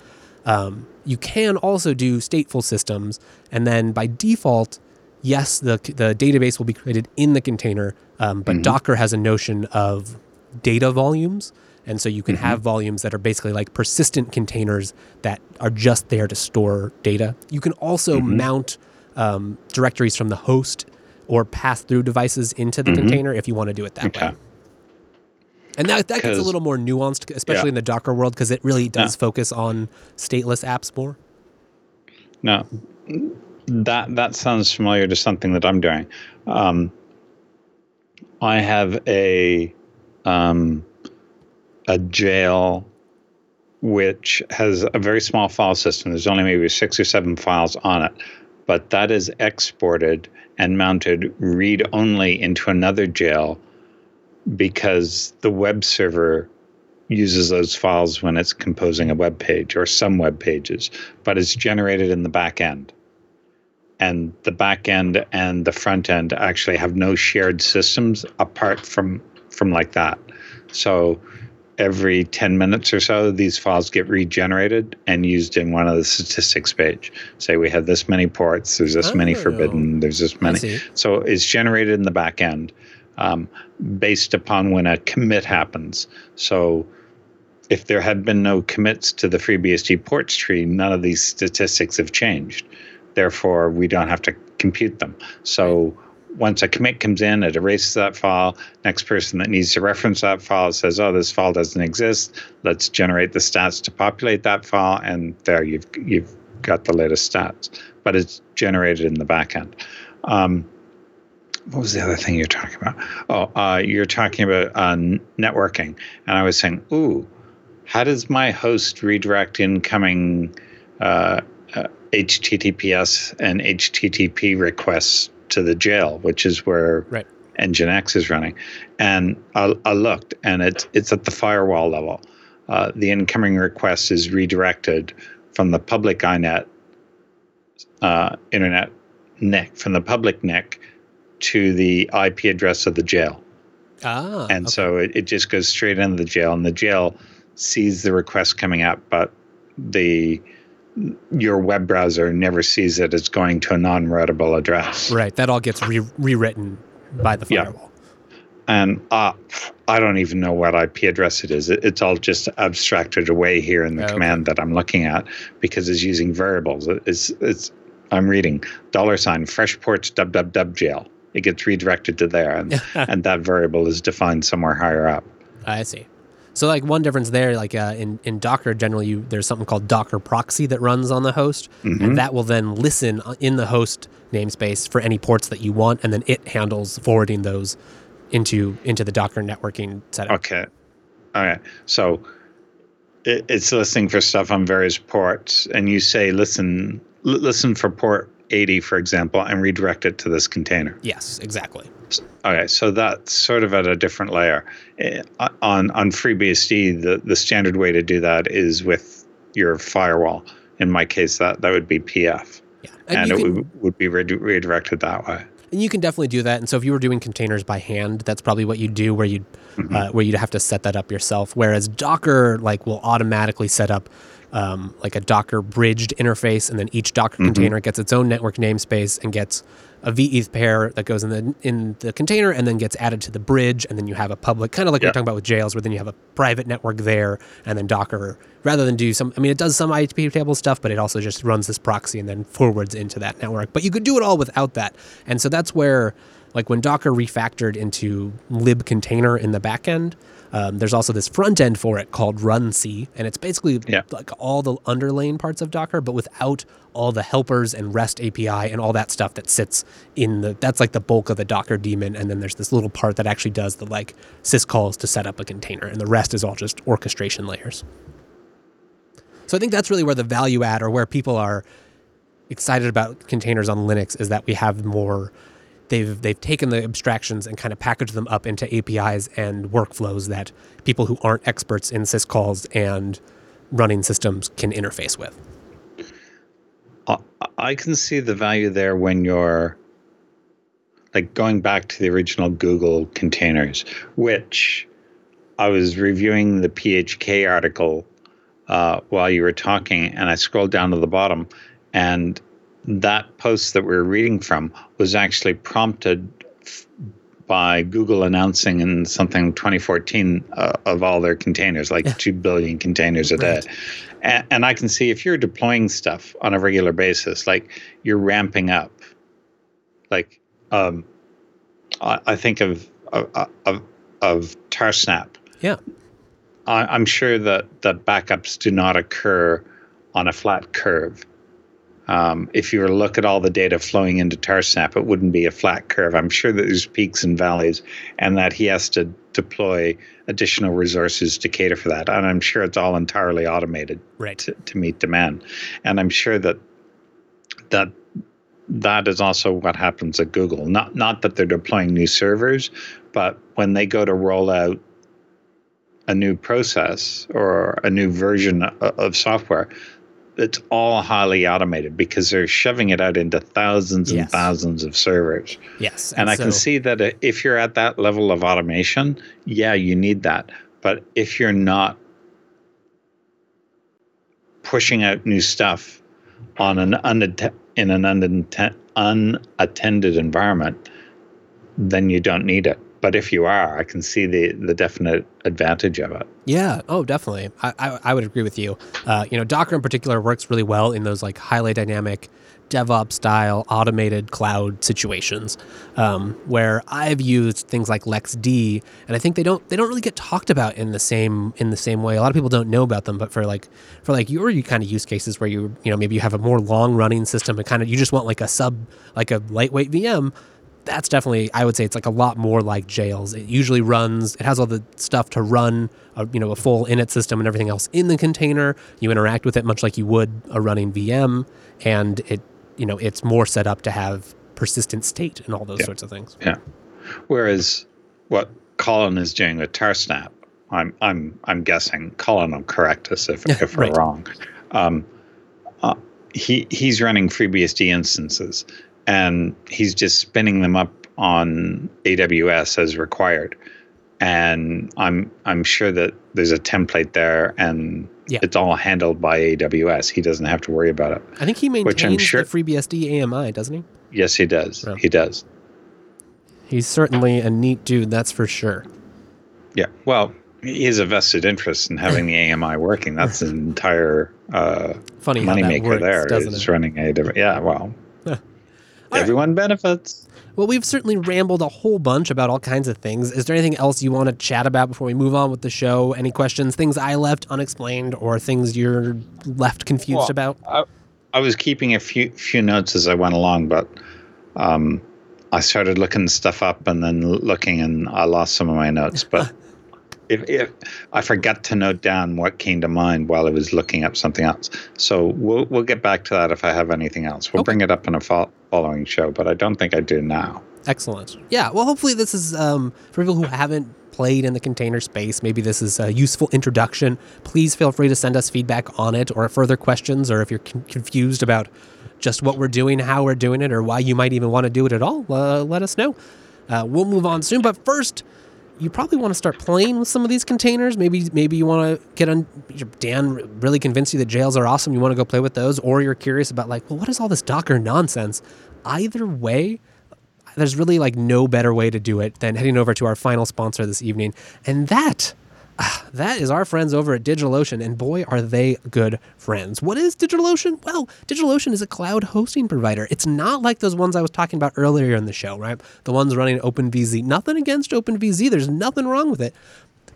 Um, you can also do stateful systems, and then by default, yes, the the database will be created in the container, um, but Docker has a notion of data volumes, and so you can have volumes that are basically like persistent containers that are just there to store data. You can also mount um, directories from the host or pass through devices into the container if you want to do it that Okay. way. And that, that gets a little more nuanced, especially Yeah. in the Docker world, because it really does Yeah. focus on stateless apps more. no? That that sounds familiar to something that I'm doing. Um, I have a um, a jail which has a very small file system. There's only maybe six or seven files on it, but that is exported and mounted read only into another jail because the web server uses those files when it's composing a web page or some web pages, but it's generated in the back end. And the back end and the front end actually have no shared systems apart from from like that. So every 10 minutes or so, these files get regenerated and used in one of the statistics page. Say we have this many ports, there's this many Oh. forbidden, there's this many. So it's generated in the back end um, based upon when a commit happens. So if there had been no commits to the FreeBSD ports tree, none of these statistics have changed. Therefore, we don't have to compute them. So once a commit comes in, it erases that file. Next person that needs to reference that file says, "Oh, this file doesn't exist. Let's generate the stats to populate that file," and there you've you've got the latest stats. But it's generated in the backend. Um, what was the other thing you're talking about? Oh, uh, you're talking about uh, networking, and I was saying, "Ooh, how does my host redirect incoming uh, uh, HTTPS and HTTP requests to the jail, which is where Right. Nginx is running?" And I, I looked, and it's it's at the firewall level. Uh, the incoming request is redirected from the public INET uh, internet NIC, from the public NIC to the IP address of the jail. Ah, And okay. so it, it just goes straight into the jail, and the jail sees the request coming up, but the your web browser never sees it as going to a non-readable address. right, that all gets re- rewritten by the firewall. Yeah. And uh, I don't even know what IP address it is. It's all just abstracted away here in the Okay. command that I'm looking at because it's using variables. It's it's I'm reading dollar sign fresh ports www jail. It gets redirected to there, and, and that variable is defined somewhere higher up. I see. So like one difference there, like uh, in in Docker, generally you there's something called Docker proxy that runs on the host, Mm-hmm. and that will then listen uh, in the host namespace for any ports that you want, and then it handles forwarding those into into the Docker networking setup. Okay. all right. So it, it's listening for stuff on various ports, and you say, listen, l- listen for port 80, for example, and redirect it to this container. Yes, exactly. Okay, so that's sort of at a different layer. Eh, On on FreeBSD, the, the standard way to do that is with your firewall. In my case, that, that would be PF. Yeah. And, you it can- would, would be redi- redirected that way. And you can definitely do that. And so if you were doing containers by hand, that's probably what you'd do, where you'd Mm-hmm. uh, where you'd have to set that up yourself. Whereas Docker like will automatically set up um, like a Docker bridged interface, and then each Docker Mm-hmm. container gets its own network namespace and gets a VETH pair that goes in the in the container, and then gets added to the bridge, and then you have a public, kind of like we Yeah. we're talking about with jails, where then you have a private network there, and then Docker rather than do some. I mean, it does some IP table stuff, but it also just runs this proxy and then forwards into that network. But you could do it all without that, and so that's where like when Docker refactored into libcontainer in the backend, um, there's also this front end for it called runc, and it's basically Yeah. like all the underlaying parts of Docker, but without all the helpers and REST API and all that stuff that sits in the. That's like the bulk of the Docker daemon, and then there's this little part that actually does the like syscalls to set up a container, and the rest is all just orchestration layers. So I think that's really where the value add, or where people are excited about containers on Linux, is that we have more. They've they've taken the abstractions and kind of packaged them up into APIs and workflows that people who aren't experts in syscalls and running systems can interface with. I, can see the value there when you're like going back to the original Google containers, which I was reviewing the PHK article uh, while you were talking, and I scrolled down to the bottom, and that post that we are reading from was actually prompted f- by Google announcing in something 2014 uh, of all their containers, like 2 billion containers a day. Right. And, and I can see if you're deploying stuff on a regular basis, like you're ramping up, like um, I, I think of of of, of Tarsnap. Yeah. I, I'm sure that that backups do not occur on a flat curve. Um, if you were to look at all the data flowing into Tarsnap, it wouldn't be a flat curve. I'm sure that there's peaks and valleys, and that he has to deploy additional resources to cater for that. And I'm sure it's all entirely automated Right. to, to meet demand. And I'm sure that that that is also what happens at Google. Not not that they're deploying new servers, but when they go to roll out a new process or a new version of software, it's all highly automated because they're shoving it out into thousands and Yes. thousands of servers. Yes. And I can see that if you're at that level of automation, yeah, you need that. But if you're not pushing out new stuff on an unatt- in an unatt- unattended environment, then you don't need it. But if you are, I can see the the definite advantage of it. Yeah. Oh, definitely. I, I, I would agree with you. Uh, you know, Docker in particular works really well in those like highly dynamic DevOps style automated cloud situations, um, where I've used things like LXD, and I think they don't they don't really get talked about in the same in the same way. A lot of people don't know about them, but for like for like your kind of use cases where you you know maybe you have a more long running system and kind of you just want like a sub like a lightweight VM that's definitely I would say it's like a lot more like jails. It usually runs. It has all the stuff to run, a, you know, a full init system and everything else in the container. You interact with it much like you would a running VM, and it, you know, it's more set up to have persistent state and all those Yeah. sorts of things. Yeah. Whereas what Colin is doing with Tarsnap, I'm I'm I'm guessing Colin will correct us if, if we're right. wrong. Um, uh, he he's running FreeBSD instances, and he's just spinning them up on AWS as required. And I'm I'm sure that there's a template there, and Yeah. it's all handled by AWS. He doesn't have to worry about it. I think he Which I'm maintains sure- the FreeBSD AMI, doesn't he? Yes, he does. Yeah. He does. He's certainly a neat dude, that's for sure. Yeah. Well, he has a vested interest in having the AMI working. That's his entire uh, Funny moneymaker works, there doesn't is it? running a different. Yeah. Well, right. everyone benefits. Well, we've certainly rambled a whole bunch about all kinds of things. Is there anything else you want to chat about before we move on with the show? Any questions, things I left unexplained, or things you're left confused Well, about? I, I was keeping a few few notes as I went along, but um, I started looking stuff up and then looking, and I lost some of my notes. But if, if I forgot to note down what came to mind while I was looking up something else, so we'll we'll get back to that if I have anything else. We'll Okay. bring it up in a fo- following show, but I don't think I do now. Excellent. Yeah. Well, hopefully this is um, for people who haven't played in the container space. Maybe this is a useful introduction. Please feel free to send us feedback on it or further questions, or if you're con- confused about just what we're doing, how we're doing it, or why you might even want to do it at all. Uh, let us know. Uh, we'll move on soon, but first. You probably want to start playing with some of these containers. Maybe, maybe you want to get on. Dan really convinced you that jails are awesome. You want to go play with those, or you're curious about like, well, what is all this Docker nonsense? Either way, there's really like no better way to do it than heading over to our final sponsor this evening. And that that is our friends over at DigitalOcean, and boy, are they good friends. What is DigitalOcean? Well, DigitalOcean is a cloud hosting provider. It's not like those ones I was talking about earlier in the show, right? The ones running OpenVZ. Nothing against OpenVZ, there's nothing wrong with it.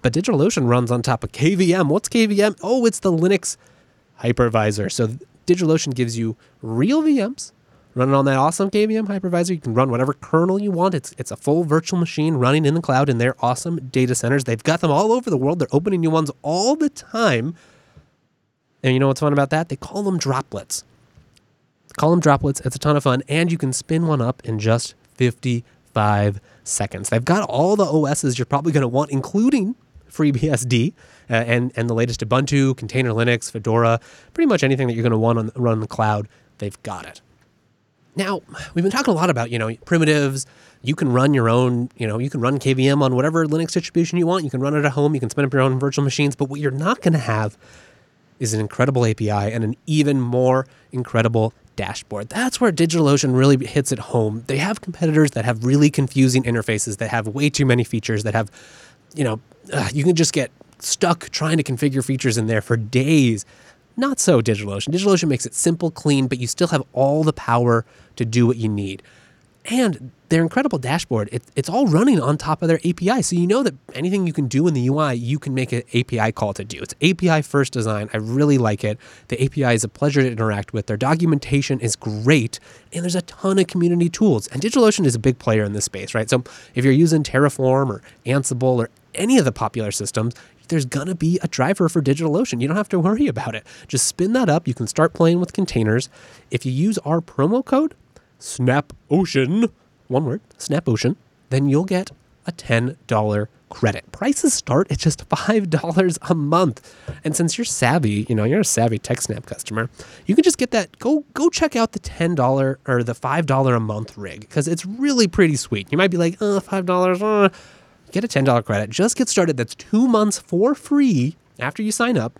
But DigitalOcean runs on top of KVM. What's KVM? Oh, it's the Linux hypervisor. So DigitalOcean gives you real VMs running on that awesome KVM hypervisor. You can run whatever kernel you want. It's it's a full virtual machine running in the cloud in their awesome data centers. They've got them all over the world. They're opening new ones all the time. And you know what's fun about that? They call them droplets. Call them droplets. It's a ton of fun, and you can spin one up in just 55 seconds. They've got all the OSs you're probably going to want, including FreeBSD uh, and and the latest Ubuntu, Container Linux, Fedora, pretty much anything that you're going to want on run in the cloud. They've got it. Now, we've been talking a lot about, you know, primitives. You can run your own, you know, you can run KVM on whatever Linux distribution you want. You can run it at home. You can spin up your own virtual machines. But what you're not going to have is an incredible API and an even more incredible dashboard. That's where DigitalOcean really hits it home. They have competitors that have really confusing interfaces, that have way too many features, that have, you know, uh, you can just get stuck trying to configure features in there for days. Not so DigitalOcean. DigitalOcean makes it simple, clean, but you still have all the power to do what you need. And their incredible dashboard, it, it's all running on top of their API. So you know that anything you can do in the UI, you can make an API call to do. It's API first design. I really like it. The API is a pleasure to interact with. Their documentation is great. And there's a ton of community tools. And DigitalOcean is a big player in this space, right? So if you're using Terraform or Ansible or any of the popular systems, there's going to be a driver for DigitalOcean. You don't have to worry about it. Just spin that up. You can start playing with containers. If you use our promo code, SNAPOcean, one word, SNAPOcean, then you'll get a $10 credit. Prices start at just $5 a month. And since you're savvy, you know, you're a savvy TechSnap customer, you can just get that go go check out the $10 or the $5 a month rig because it's really pretty sweet. You might be like, "Oh, $5, uh, get a $10 credit. Just get started. That's 2 months for free after you sign up.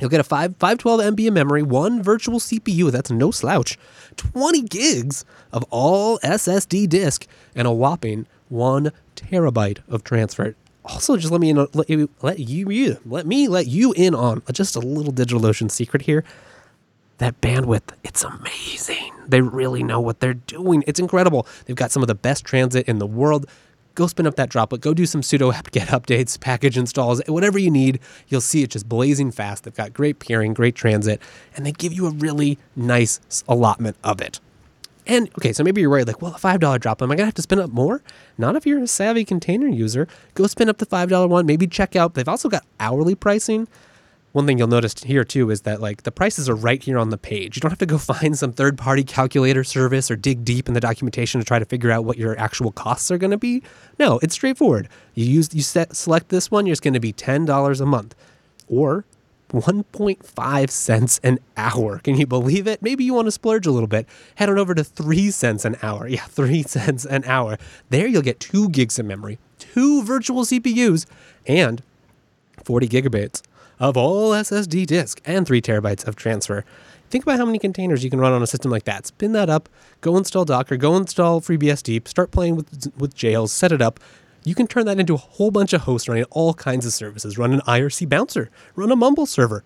You'll get a 5, 512 MB of memory, one virtual CPU, that's no slouch, 20 gigs of all SSD disk, and a whopping one terabyte of transfer. Also, just let me in, let you let you let me let you in on just a little DigitalOcean secret here. That bandwidth, it's amazing. They really know what they're doing. It's incredible. They've got some of the best transit in the world go spin up that droplet, go do some sudo apt-get updates, package installs, whatever you need. You'll see it just blazing fast. They've got great peering, great transit, and they give you a really nice allotment of it. And okay, so maybe you're worried, like, well, a $5 drop, am I gonna have to spin up more? Not if you're a savvy container user. Go spin up the $5 one, maybe check out. They've also got hourly pricing one thing you'll notice here too is that like the prices are right here on the page. You don't have to go find some third party calculator service or dig deep in the documentation to try to figure out what your actual costs are going to be. No, it's straightforward. You use you set select this one, you're going to be $10 a month or 1.5 cents an hour. Can you believe it? Maybe you want to splurge a little bit. Head on over to 3 cents an hour. Yeah, 3 cents an hour. There you'll get 2 gigs of memory, 2 virtual CPUs and 40 gigabytes of all SSD disk and three terabytes of transfer. Think about how many containers you can run on a system like that. Spin that up, go install Docker, go install FreeBSD, start playing with, with jails, set it up. You can turn that into a whole bunch of hosts running all kinds of services. Run an IRC bouncer, run a Mumble server,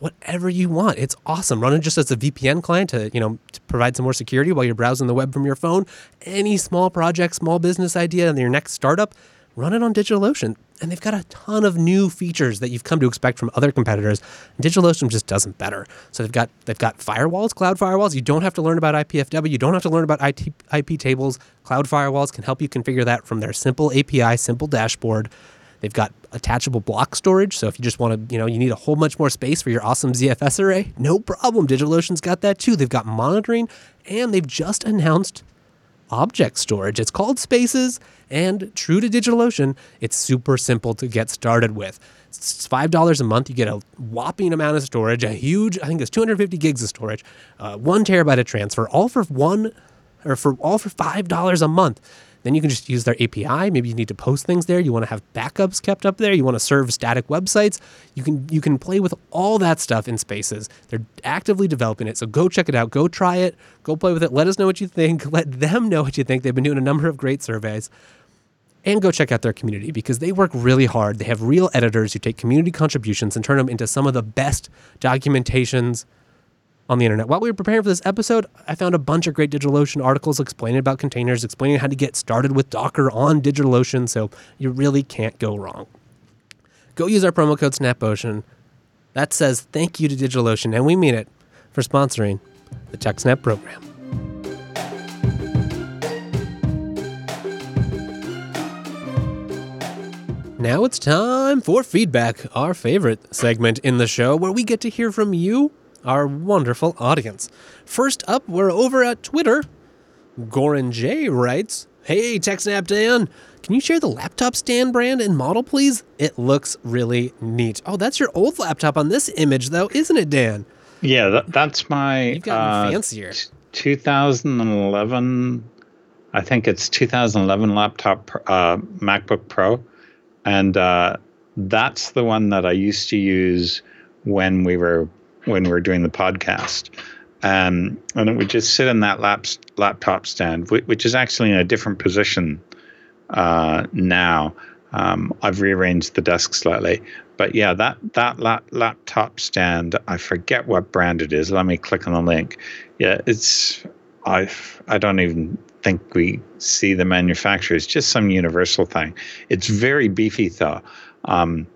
whatever you want. It's awesome. Run it just as a VPN client to, you know, to provide some more security while you're browsing the web from your phone. Any small project, small business idea, and your next startup, run it on DigitalOcean and they've got a ton of new features that you've come to expect from other competitors. DigitalOcean just doesn't better. So they've got they've got firewalls, cloud firewalls. You don't have to learn about IPFW. You don't have to learn about IT, IP tables. Cloud firewalls can help you configure that from their simple API, simple dashboard. They've got attachable block storage. So if you just want to, you know, you need a whole bunch more space for your awesome ZFS array, no problem. DigitalOcean's got that too. They've got monitoring, and they've just announced object storage. It's called Spaces, and true to DigitalOcean, it's super simple to get started with. It's $5 a month. You get a whopping amount of storage, a huge, I think it's 250 gigs of storage, uh, one terabyte of transfer, all for one, or for all for $5 a month. Then you can just use their API. Maybe you need to post things there. You want to have backups kept up there. You want to serve static websites. You can you can play with all that stuff in Spaces. They're actively developing it. So go check it out. Go try it. Go play with it. Let us know what you think. Let them know what you think. They've been doing a number of great surveys. And go check out their community because they work really hard. They have real editors who take community contributions and turn them into some of the best documentations on the internet. While we were preparing for this episode, I found a bunch of great DigitalOcean articles explaining about containers, explaining how to get started with Docker on DigitalOcean, so you really can't go wrong. Go use our promo code SNAPOcean. That says thank you to DigitalOcean, and we mean it, for sponsoring the TechSnap program. Now it's time for feedback, our favorite segment in the show, where we get to hear from you our wonderful audience. First up, we're over at Twitter. Goran J writes, Hey, TechSnap Dan, can you share the laptop stand brand and model, please? It looks really neat. Oh, that's your old laptop on this image, though, isn't it, Dan? Yeah, that, that's my. You've gotten uh, fancier. 2011, I think it's 2011 laptop, uh, MacBook Pro. And uh, that's the one that I used to use when we were when we're doing the podcast. Um, and it would just sit in that lap, laptop stand, which is actually in a different position uh, now. Um, I've rearranged the desk slightly, but yeah, that that lap, laptop stand. I forget what brand it is. Let me click on the link. Yeah, it's I I don't even think we see the manufacturer. It's just some universal thing. It's very beefy though. Um,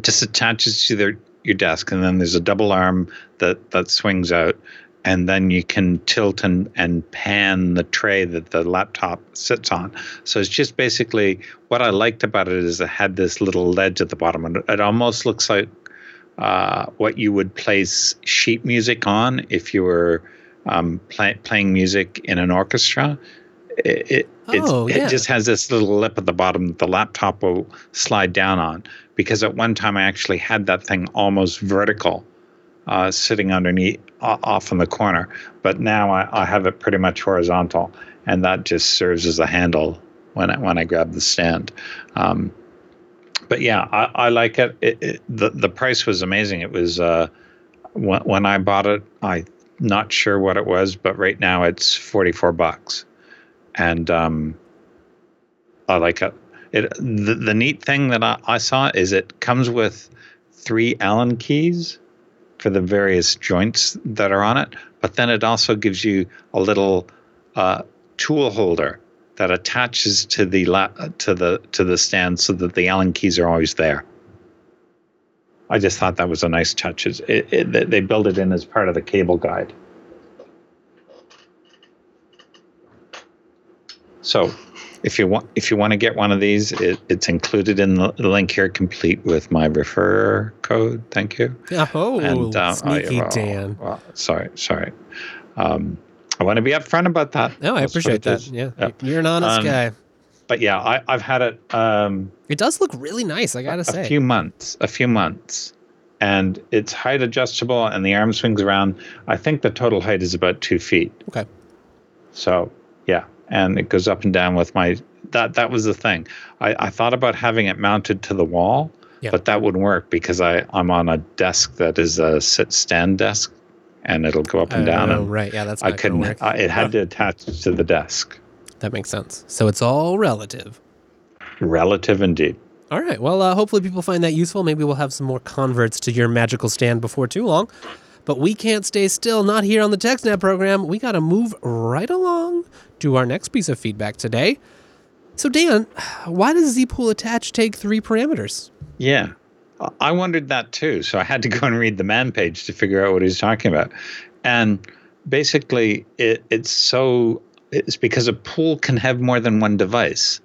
just attaches to their your desk, and then there's a double arm that that swings out, and then you can tilt and, and pan the tray that the laptop sits on. So it's just basically what I liked about it is it had this little ledge at the bottom, and it almost looks like uh, what you would place sheet music on if you were um, play, playing music in an orchestra. It, oh, yeah. it just has this little lip at the bottom that the laptop will slide down on because at one time I actually had that thing almost vertical, uh, sitting underneath uh, off in the corner. But now I, I, have it pretty much horizontal, and that just serves as a handle when I, when I grab the stand. Um, but yeah, I, I like it. It, it. the The price was amazing. It was uh, when, when I bought it. I not sure what it was, but right now it's forty four bucks, and um, I like it. It the, the neat thing that I, I saw is it comes with three Allen keys for the various joints that are on it, but then it also gives you a little uh, tool holder that attaches to the la- to the to the stand so that the Allen keys are always there. I just thought that was a nice touch. It, it, they build it in as part of the cable guide. So if you want if you want to get one of these, it, it's included in the link here, complete with my refer code. Thank you. Oh, and, uh, sneaky oh, Dan. Well, sorry, sorry. Um, I want to be upfront about that. No, I appreciate that. Yeah. yeah. you're an honest um, guy. But yeah, I, have had it. Um, it does look really nice. I gotta a, say, a few months, a few months, and it's height adjustable, and the arm swings around. I think the total height is about two feet. Okay. So yeah, and it goes up and down with my that that was the thing. I, I thought about having it mounted to the wall, yeah. but that wouldn't work because I, I'm on a desk that is a sit stand desk and it'll go up and down. Oh, right. Yeah, that's I couldn't. I, it had to attach to the desk. That makes sense. So it's all relative. Relative indeed. All right. Well, uh, hopefully people find that useful. Maybe we'll have some more converts to your magical stand before too long. But we can't stay still, not here on the TechSnap program. We got to move right along to our next piece of feedback today. So, Dan, why does zpool attach take three parameters? Yeah, I wondered that too. So I had to go and read the man page to figure out what he's talking about. And basically, it, it's so it's because a pool can have more than one device.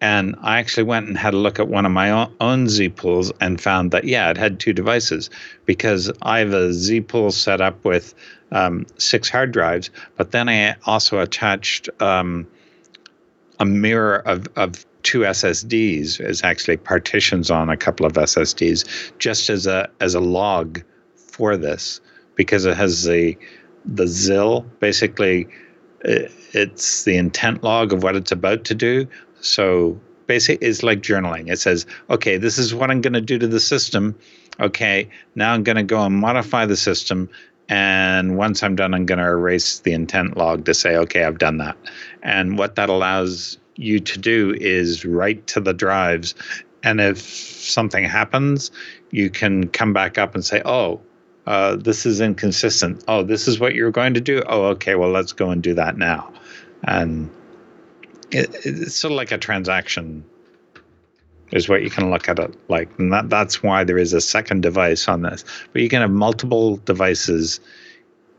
And I actually went and had a look at one of my own zpools and found that, yeah, it had two devices because I have a zpool set up with um, six hard drives, but then I also attached um, a mirror of, of two SSDs is actually partitions on a couple of SSDs just as a as a log for this because it has the the ZIL basically it's the intent log of what it's about to do. So basically it's like journaling. It says, okay, this is what I'm going to do to the system. Okay, now I'm going to go and modify the system. And once I'm done, I'm going to erase the intent log to say, okay, I've done that. And what that allows you to do is write to the drives. And if something happens, you can come back up and say, oh, uh, this is inconsistent. Oh, this is what you're going to do. Oh, okay. Well, let's go and do that now. And it, it's sort of like a transaction is what you can look at it like. And that, that's why there is a second device on this. But you can have multiple devices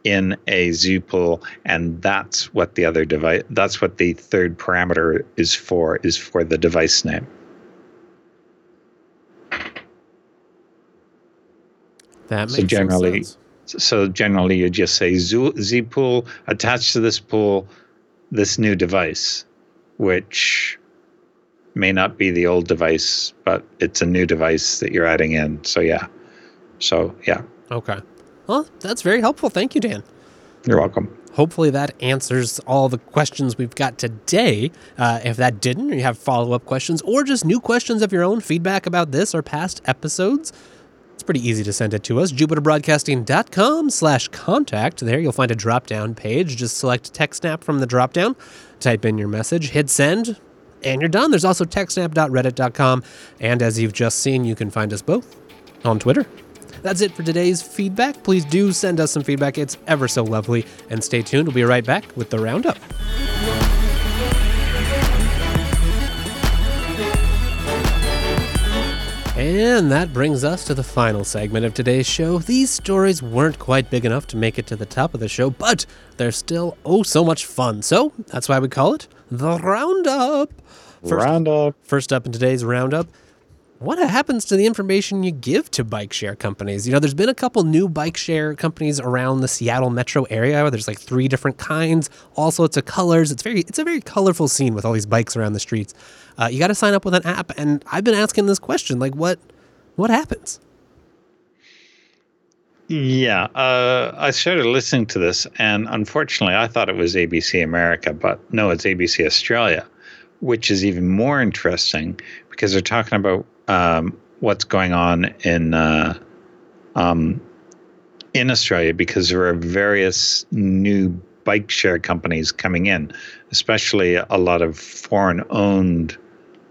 in a zpool, and that's what the other device, that's what the third parameter is for, is for the device name. That makes so generally, sense. so generally you just say zpool attached to this pool, this new device, which may not be the old device, but it's a new device that you're adding in. So yeah, so yeah. Okay. Well, that's very helpful. Thank you, Dan. You're welcome. Hopefully that answers all the questions we've got today. Uh, if that didn't, or you have follow up questions or just new questions of your own, feedback about this or past episodes, it's pretty easy to send it to us. JupiterBroadcasting.com slash contact. There you'll find a drop down page. Just select TechSnap from the drop down, type in your message, hit send, and you're done. There's also TechSnap.reddit.com. And as you've just seen, you can find us both on Twitter. That's it for today's feedback. Please do send us some feedback. It's ever so lovely. And stay tuned. We'll be right back with the roundup. And that brings us to the final segment of today's show. These stories weren't quite big enough to make it to the top of the show, but they're still oh so much fun. So that's why we call it the Roundup. First, Roundup. First up in today's Roundup, what happens to the information you give to bike share companies? You know, there's been a couple new bike share companies around the Seattle metro area. There's like three different kinds, all sorts of colors. It's very, it's a very colorful scene with all these bikes around the streets. Uh, you got to sign up with an app, and I've been asking this question, like, what, what happens? Yeah, uh, I started listening to this, and unfortunately, I thought it was ABC America, but no, it's ABC Australia, which is even more interesting because they're talking about um, what's going on in uh, um, in Australia because there are various new bike share companies coming in, especially a lot of foreign owned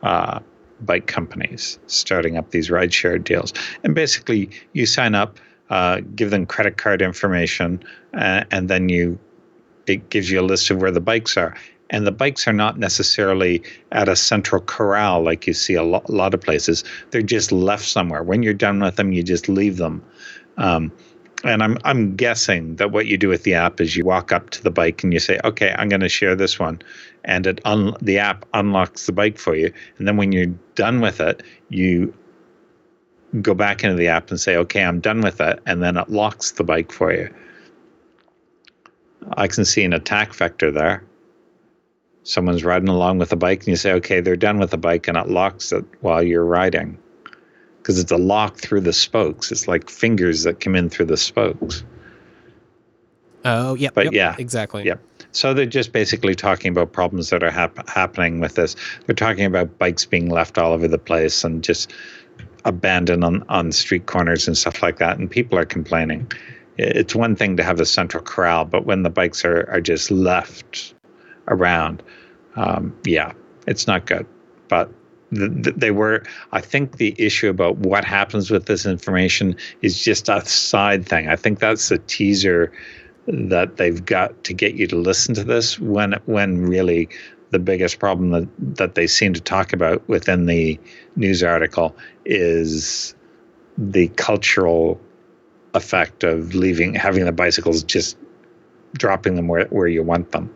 uh, bike companies starting up these ride share deals. And basically, you sign up, uh, give them credit card information, uh, and then you it gives you a list of where the bikes are and the bikes are not necessarily at a central corral like you see a lot of places. They're just left somewhere. When you're done with them, you just leave them. Um, and I'm I'm guessing that what you do with the app is you walk up to the bike and you say, "Okay, I'm going to share this one," and it un- the app unlocks the bike for you. And then when you're done with it, you go back into the app and say, "Okay, I'm done with it," and then it locks the bike for you. I can see an attack vector there someone's riding along with a bike and you say, okay, they're done with the bike and it locks it while you're riding. Because it's a lock through the spokes. It's like fingers that come in through the spokes. Oh, yeah. But yep, yeah. Exactly. Yep. So they're just basically talking about problems that are hap- happening with this. They're talking about bikes being left all over the place and just abandoned on, on street corners and stuff like that. And people are complaining. It's one thing to have a central corral, but when the bikes are, are just left around, um, yeah, it's not good. But they were, I think the issue about what happens with this information is just a side thing. I think that's a teaser that they've got to get you to listen to this when when really the biggest problem that, that they seem to talk about within the news article is the cultural effect of leaving having the bicycles just dropping them where, where you want them.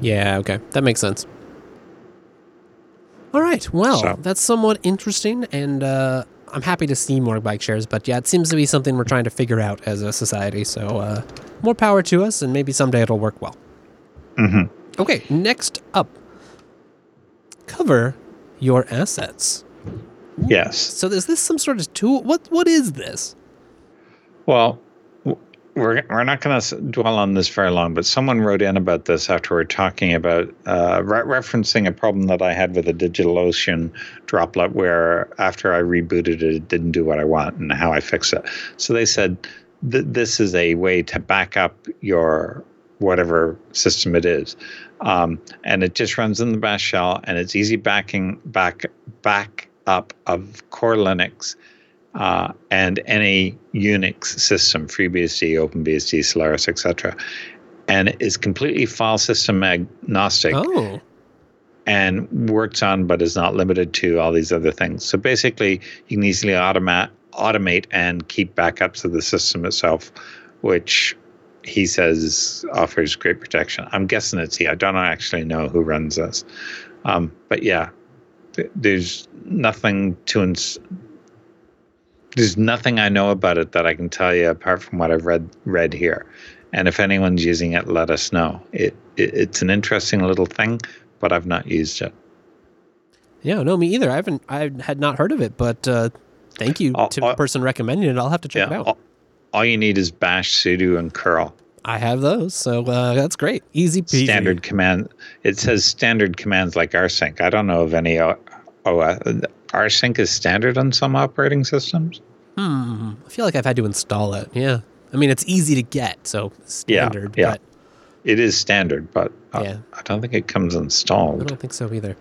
Yeah, okay. That makes sense. All right. Well, So- that's somewhat interesting, and uh, I'm happy to see more bike shares. But yeah, it seems to be something we're trying to figure out as a society. So uh, more power to us, and maybe someday it'll work well. hmm Okay, next up. cover your assets. Yes. So is this some sort of tool? What what is this? Well, we're we're not going to dwell on this very long, but someone wrote in about this after we are talking about uh, re- referencing a problem that I had with a DigitalOcean droplet, where after I rebooted it, it didn't do what I want, and how I fix it. So they said th- this is a way to back up your whatever system it is, um, and it just runs in the Bash shell, and it's easy backing back back up of core Linux uh, and any Unix system, FreeBSD, OpenBSD, Solaris, etc., and is completely file system agnostic Oh, and works on, but is not limited to all these other things. So basically, you can easily automate, automate and keep backups of the system itself, which he says offers great protection. I'm guessing it's he. I don't actually know who runs this, um, but yeah, th- there's nothing to ins- there's nothing I know about it that I can tell you apart from what I've read read here. And if anyone's using it, let us know. It, it it's an interesting little thing, but I've not used it. yeah, no, me either. I haven't. I had not heard of it, but uh, thank you Oh, to the oh. person recommending it. I'll have to check it out. all, all you need is bash, sudo, and curl. I have those, so uh, that's great. Easy peasy. Standard command. It says standard commands like rsync. I don't know of any. O, o, uh, rsync is standard on some operating systems. Hmm. I feel like I've had to install it. Yeah. I mean, it's easy to get, so standard. yeah. But It is standard, but uh, Yeah. I don't think it comes installed. I don't think so either.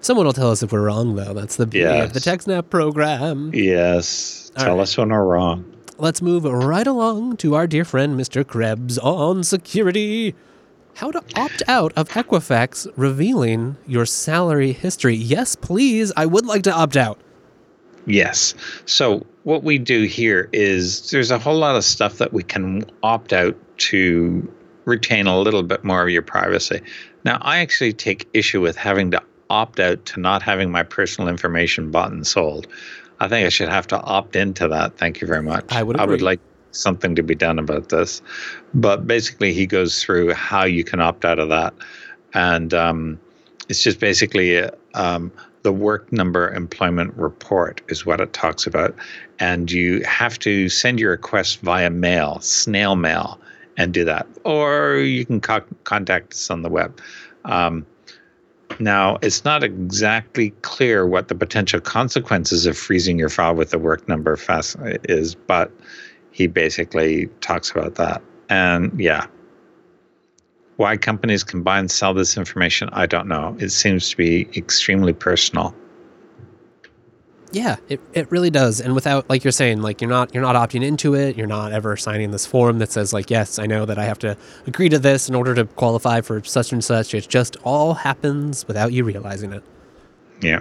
Someone will tell us if we're wrong, though. That's the beauty of the Yes. TechSnap program. Yes. All Tell right. us when we're wrong. Let's move right along to our dear friend Mr. Krebs on security. How to opt out of Equifax revealing your salary history. Yes, please. I would like to opt out. Yes. So what we do here is there's a whole lot of stuff that we can opt out to retain a little bit more of your privacy. Now, I actually take issue with having to opt out to not having my personal information bought and sold. I think I should have to opt into that. Thank you very much. I would I would like something to be done about this. But basically, he goes through how you can opt out of that. And um, it's just basically um, the work number employment report is what it talks about. And you have to send your request via mail, snail mail, and do that. Or you can co- contact us on the web. Um, now, it's not exactly clear what the potential consequences of freezing your file with the work number fast is, but he basically talks about that. And yeah, why companies can buy and sell this information, I don't know. It seems to be extremely personal. Yeah, it, it really does. And without like you're saying, like you're not you're not opting into it, you're not ever signing this form that says like, yes, I know that I have to agree to this in order to qualify for such and such. It just all happens without you realizing it. Yeah.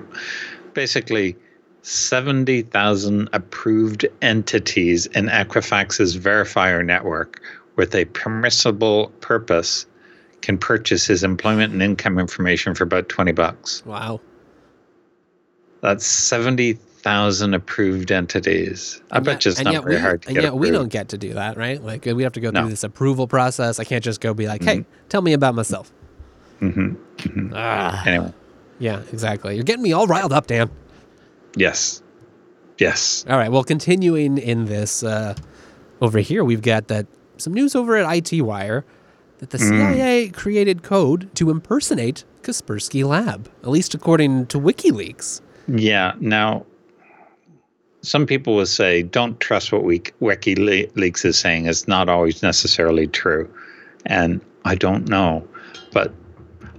Basically, 70,000 approved entities in Equifax's verifier network with a permissible purpose can purchase his employment and income information for about 20 bucks. Wow. That's 70,000 approved entities. I And bet yet- you it's not very we, hard to and get yet we don't get to do that, right? Like we have to go No. through this approval process. I can't just go be like, Mm-hmm. "Hey, tell me about myself." mm-hmm Ah, Anyway, yeah, exactly. You're getting me all riled up, Dan. yes. Yes. All right. Well, continuing in this uh, over here, we've got that some news over at IT Wire that the CIA created code to impersonate Kaspersky Lab, at least according to WikiLeaks. Yeah. Now, some people will say, don't trust what we, WikiLeaks is saying. It's not always necessarily true. And I don't know. But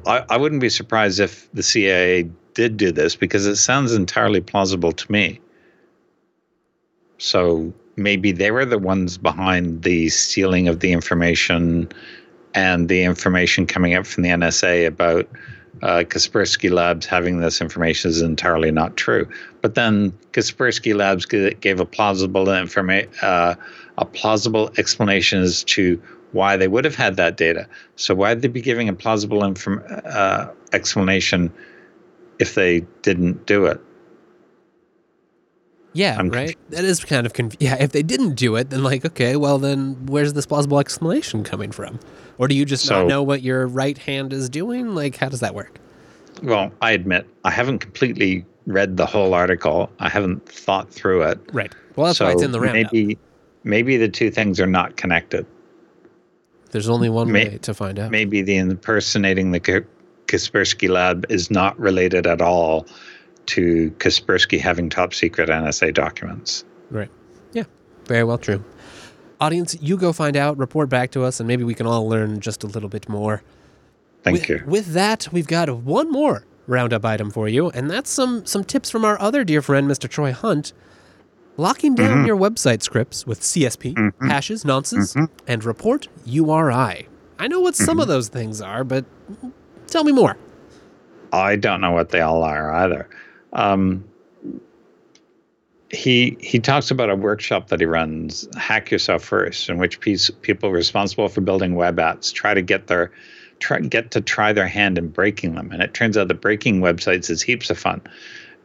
I, I wouldn't be surprised if the CIA did do this because it sounds entirely plausible to me. So maybe they were the ones behind the stealing of the information and the information coming up from the NSA about uh, Kaspersky Labs having this information is entirely not true. But then Kaspersky Labs gave a plausible informa- uh, a plausible explanation as to why they would have had that data. So why would they be giving a plausible inform- uh, explanation if they didn't do it? Yeah, I'm right. That is kind of conf- yeah. If they didn't do it, then like, okay, well then, where's this plausible explanation coming from? Or do you just So- not know what your right hand is doing? Like, how does that work? well, I admit I haven't completely read the whole article. I haven't thought through it. Right. Well, that's so why it's in the roundup. Maybe, maybe the two things are not connected. There's only one May- way to find out. Maybe the impersonating the Kaspersky lab is not related at all to Kaspersky having top secret NSA documents. Right. Yeah. Very well true. Audience, you go find out, report back to us, and maybe we can all learn just a little bit more. Thank with, you. With that, we've got one more roundup item for you, and that's some some tips from our other dear friend, Mr. Troy Hunt. Locking down mm-hmm. your website scripts with CSP, mm-hmm. hashes, nonces, mm-hmm. and report URI. I know what some of mm-hmm. those things are, but tell me more. I don't know what they all are either. Um, he he talks about a workshop that he runs, Hack Yourself First, in which piece, people responsible for building web apps try to get their try, get to try their hand in breaking them. And it turns out that breaking websites is heaps of fun.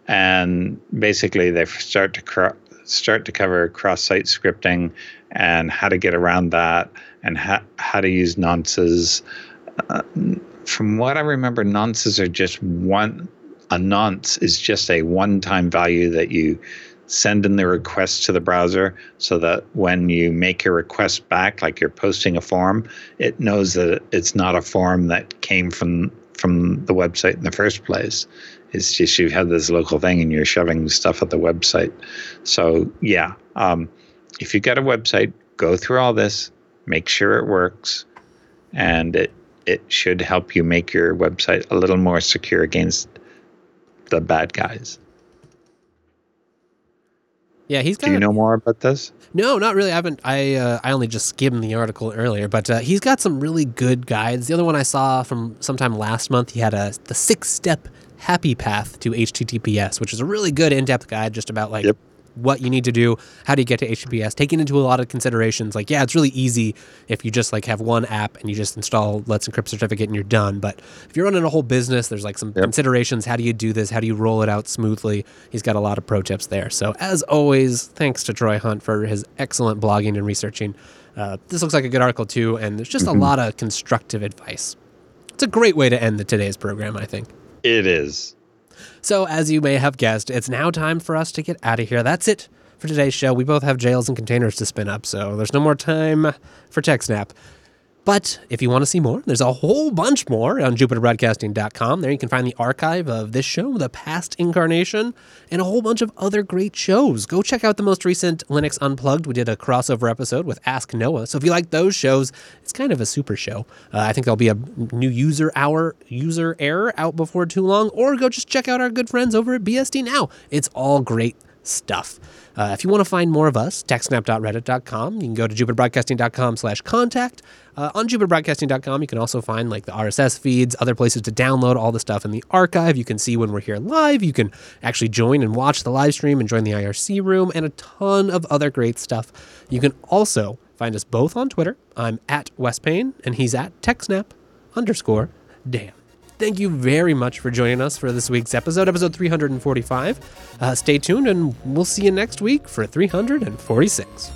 And basically, they start to cr- start to cover cross-site scripting and how to get around that, and ha- how to use nonces. Uh, from what I remember, nonces are just one. A nonce is just a one-time value that you send in the request to the browser so that when you make your request back, like you're posting a form, it knows that it's not a form that came from from the website in the first place. It's just you have this local thing and you're shoving stuff at the website. So yeah, um, if you've got a website, go through all this, make sure it works, and it it should help you make your website a little more secure against the bad guys. Yeah, he's got. Do you know more about this? No, not really. I haven't. I uh, I only just skimmed the article earlier, but uh, he's got some really good guides. The other one I saw from sometime last month, he had a the six step happy path to HTTPS, which is a really good in depth guide just about like yep what you need to do, how do you get to HTTPS, taking into a lot of considerations. Like, yeah, it's really easy if you just like have one app and you just install Let's Encrypt certificate and you're done. But if you're running a whole business, there's like some yep. considerations. How do you do this? How do you roll it out smoothly? He's got a lot of pro tips there. So as always, thanks to Troy Hunt for his excellent blogging and researching. Uh, this looks like a good article too, and there's just mm-hmm. a lot of constructive advice. It's a great way to end the today's program, I think. It is. So, as you may have guessed, it's now time for us to get out of here. That's it for today's show. We both have jails and containers to spin up, so there's no more time for TechSnap. But if you want to see more, there's a whole bunch more on jupiterbroadcasting.com. There you can find the archive of this show, the past incarnation, and a whole bunch of other great shows. Go check out the most recent Linux Unplugged. We did a crossover episode with Ask Noah. So if you like those shows, it's kind of a super show. Uh, I think there'll be a new user hour, user error out before too long, or go just check out our good friends over at BSD Now. It's all great stuff. Uh, if you want to find more of us, techsnap.reddit.com. You can go to jupiterbroadcasting.com slash contact. Uh, on jupiterbroadcasting.com, you can also find like the RSS feeds, other places to download all the stuff in the archive. You can see when we're here live. You can actually join and watch the live stream and join the IRC room and a ton of other great stuff. You can also find us both on Twitter. I'm at Wes Payne and he's at TechSnap underscore Dan thank you very much for joining us for this week's episode, episode 345. Uh, stay tuned, and we'll see you next week for 346.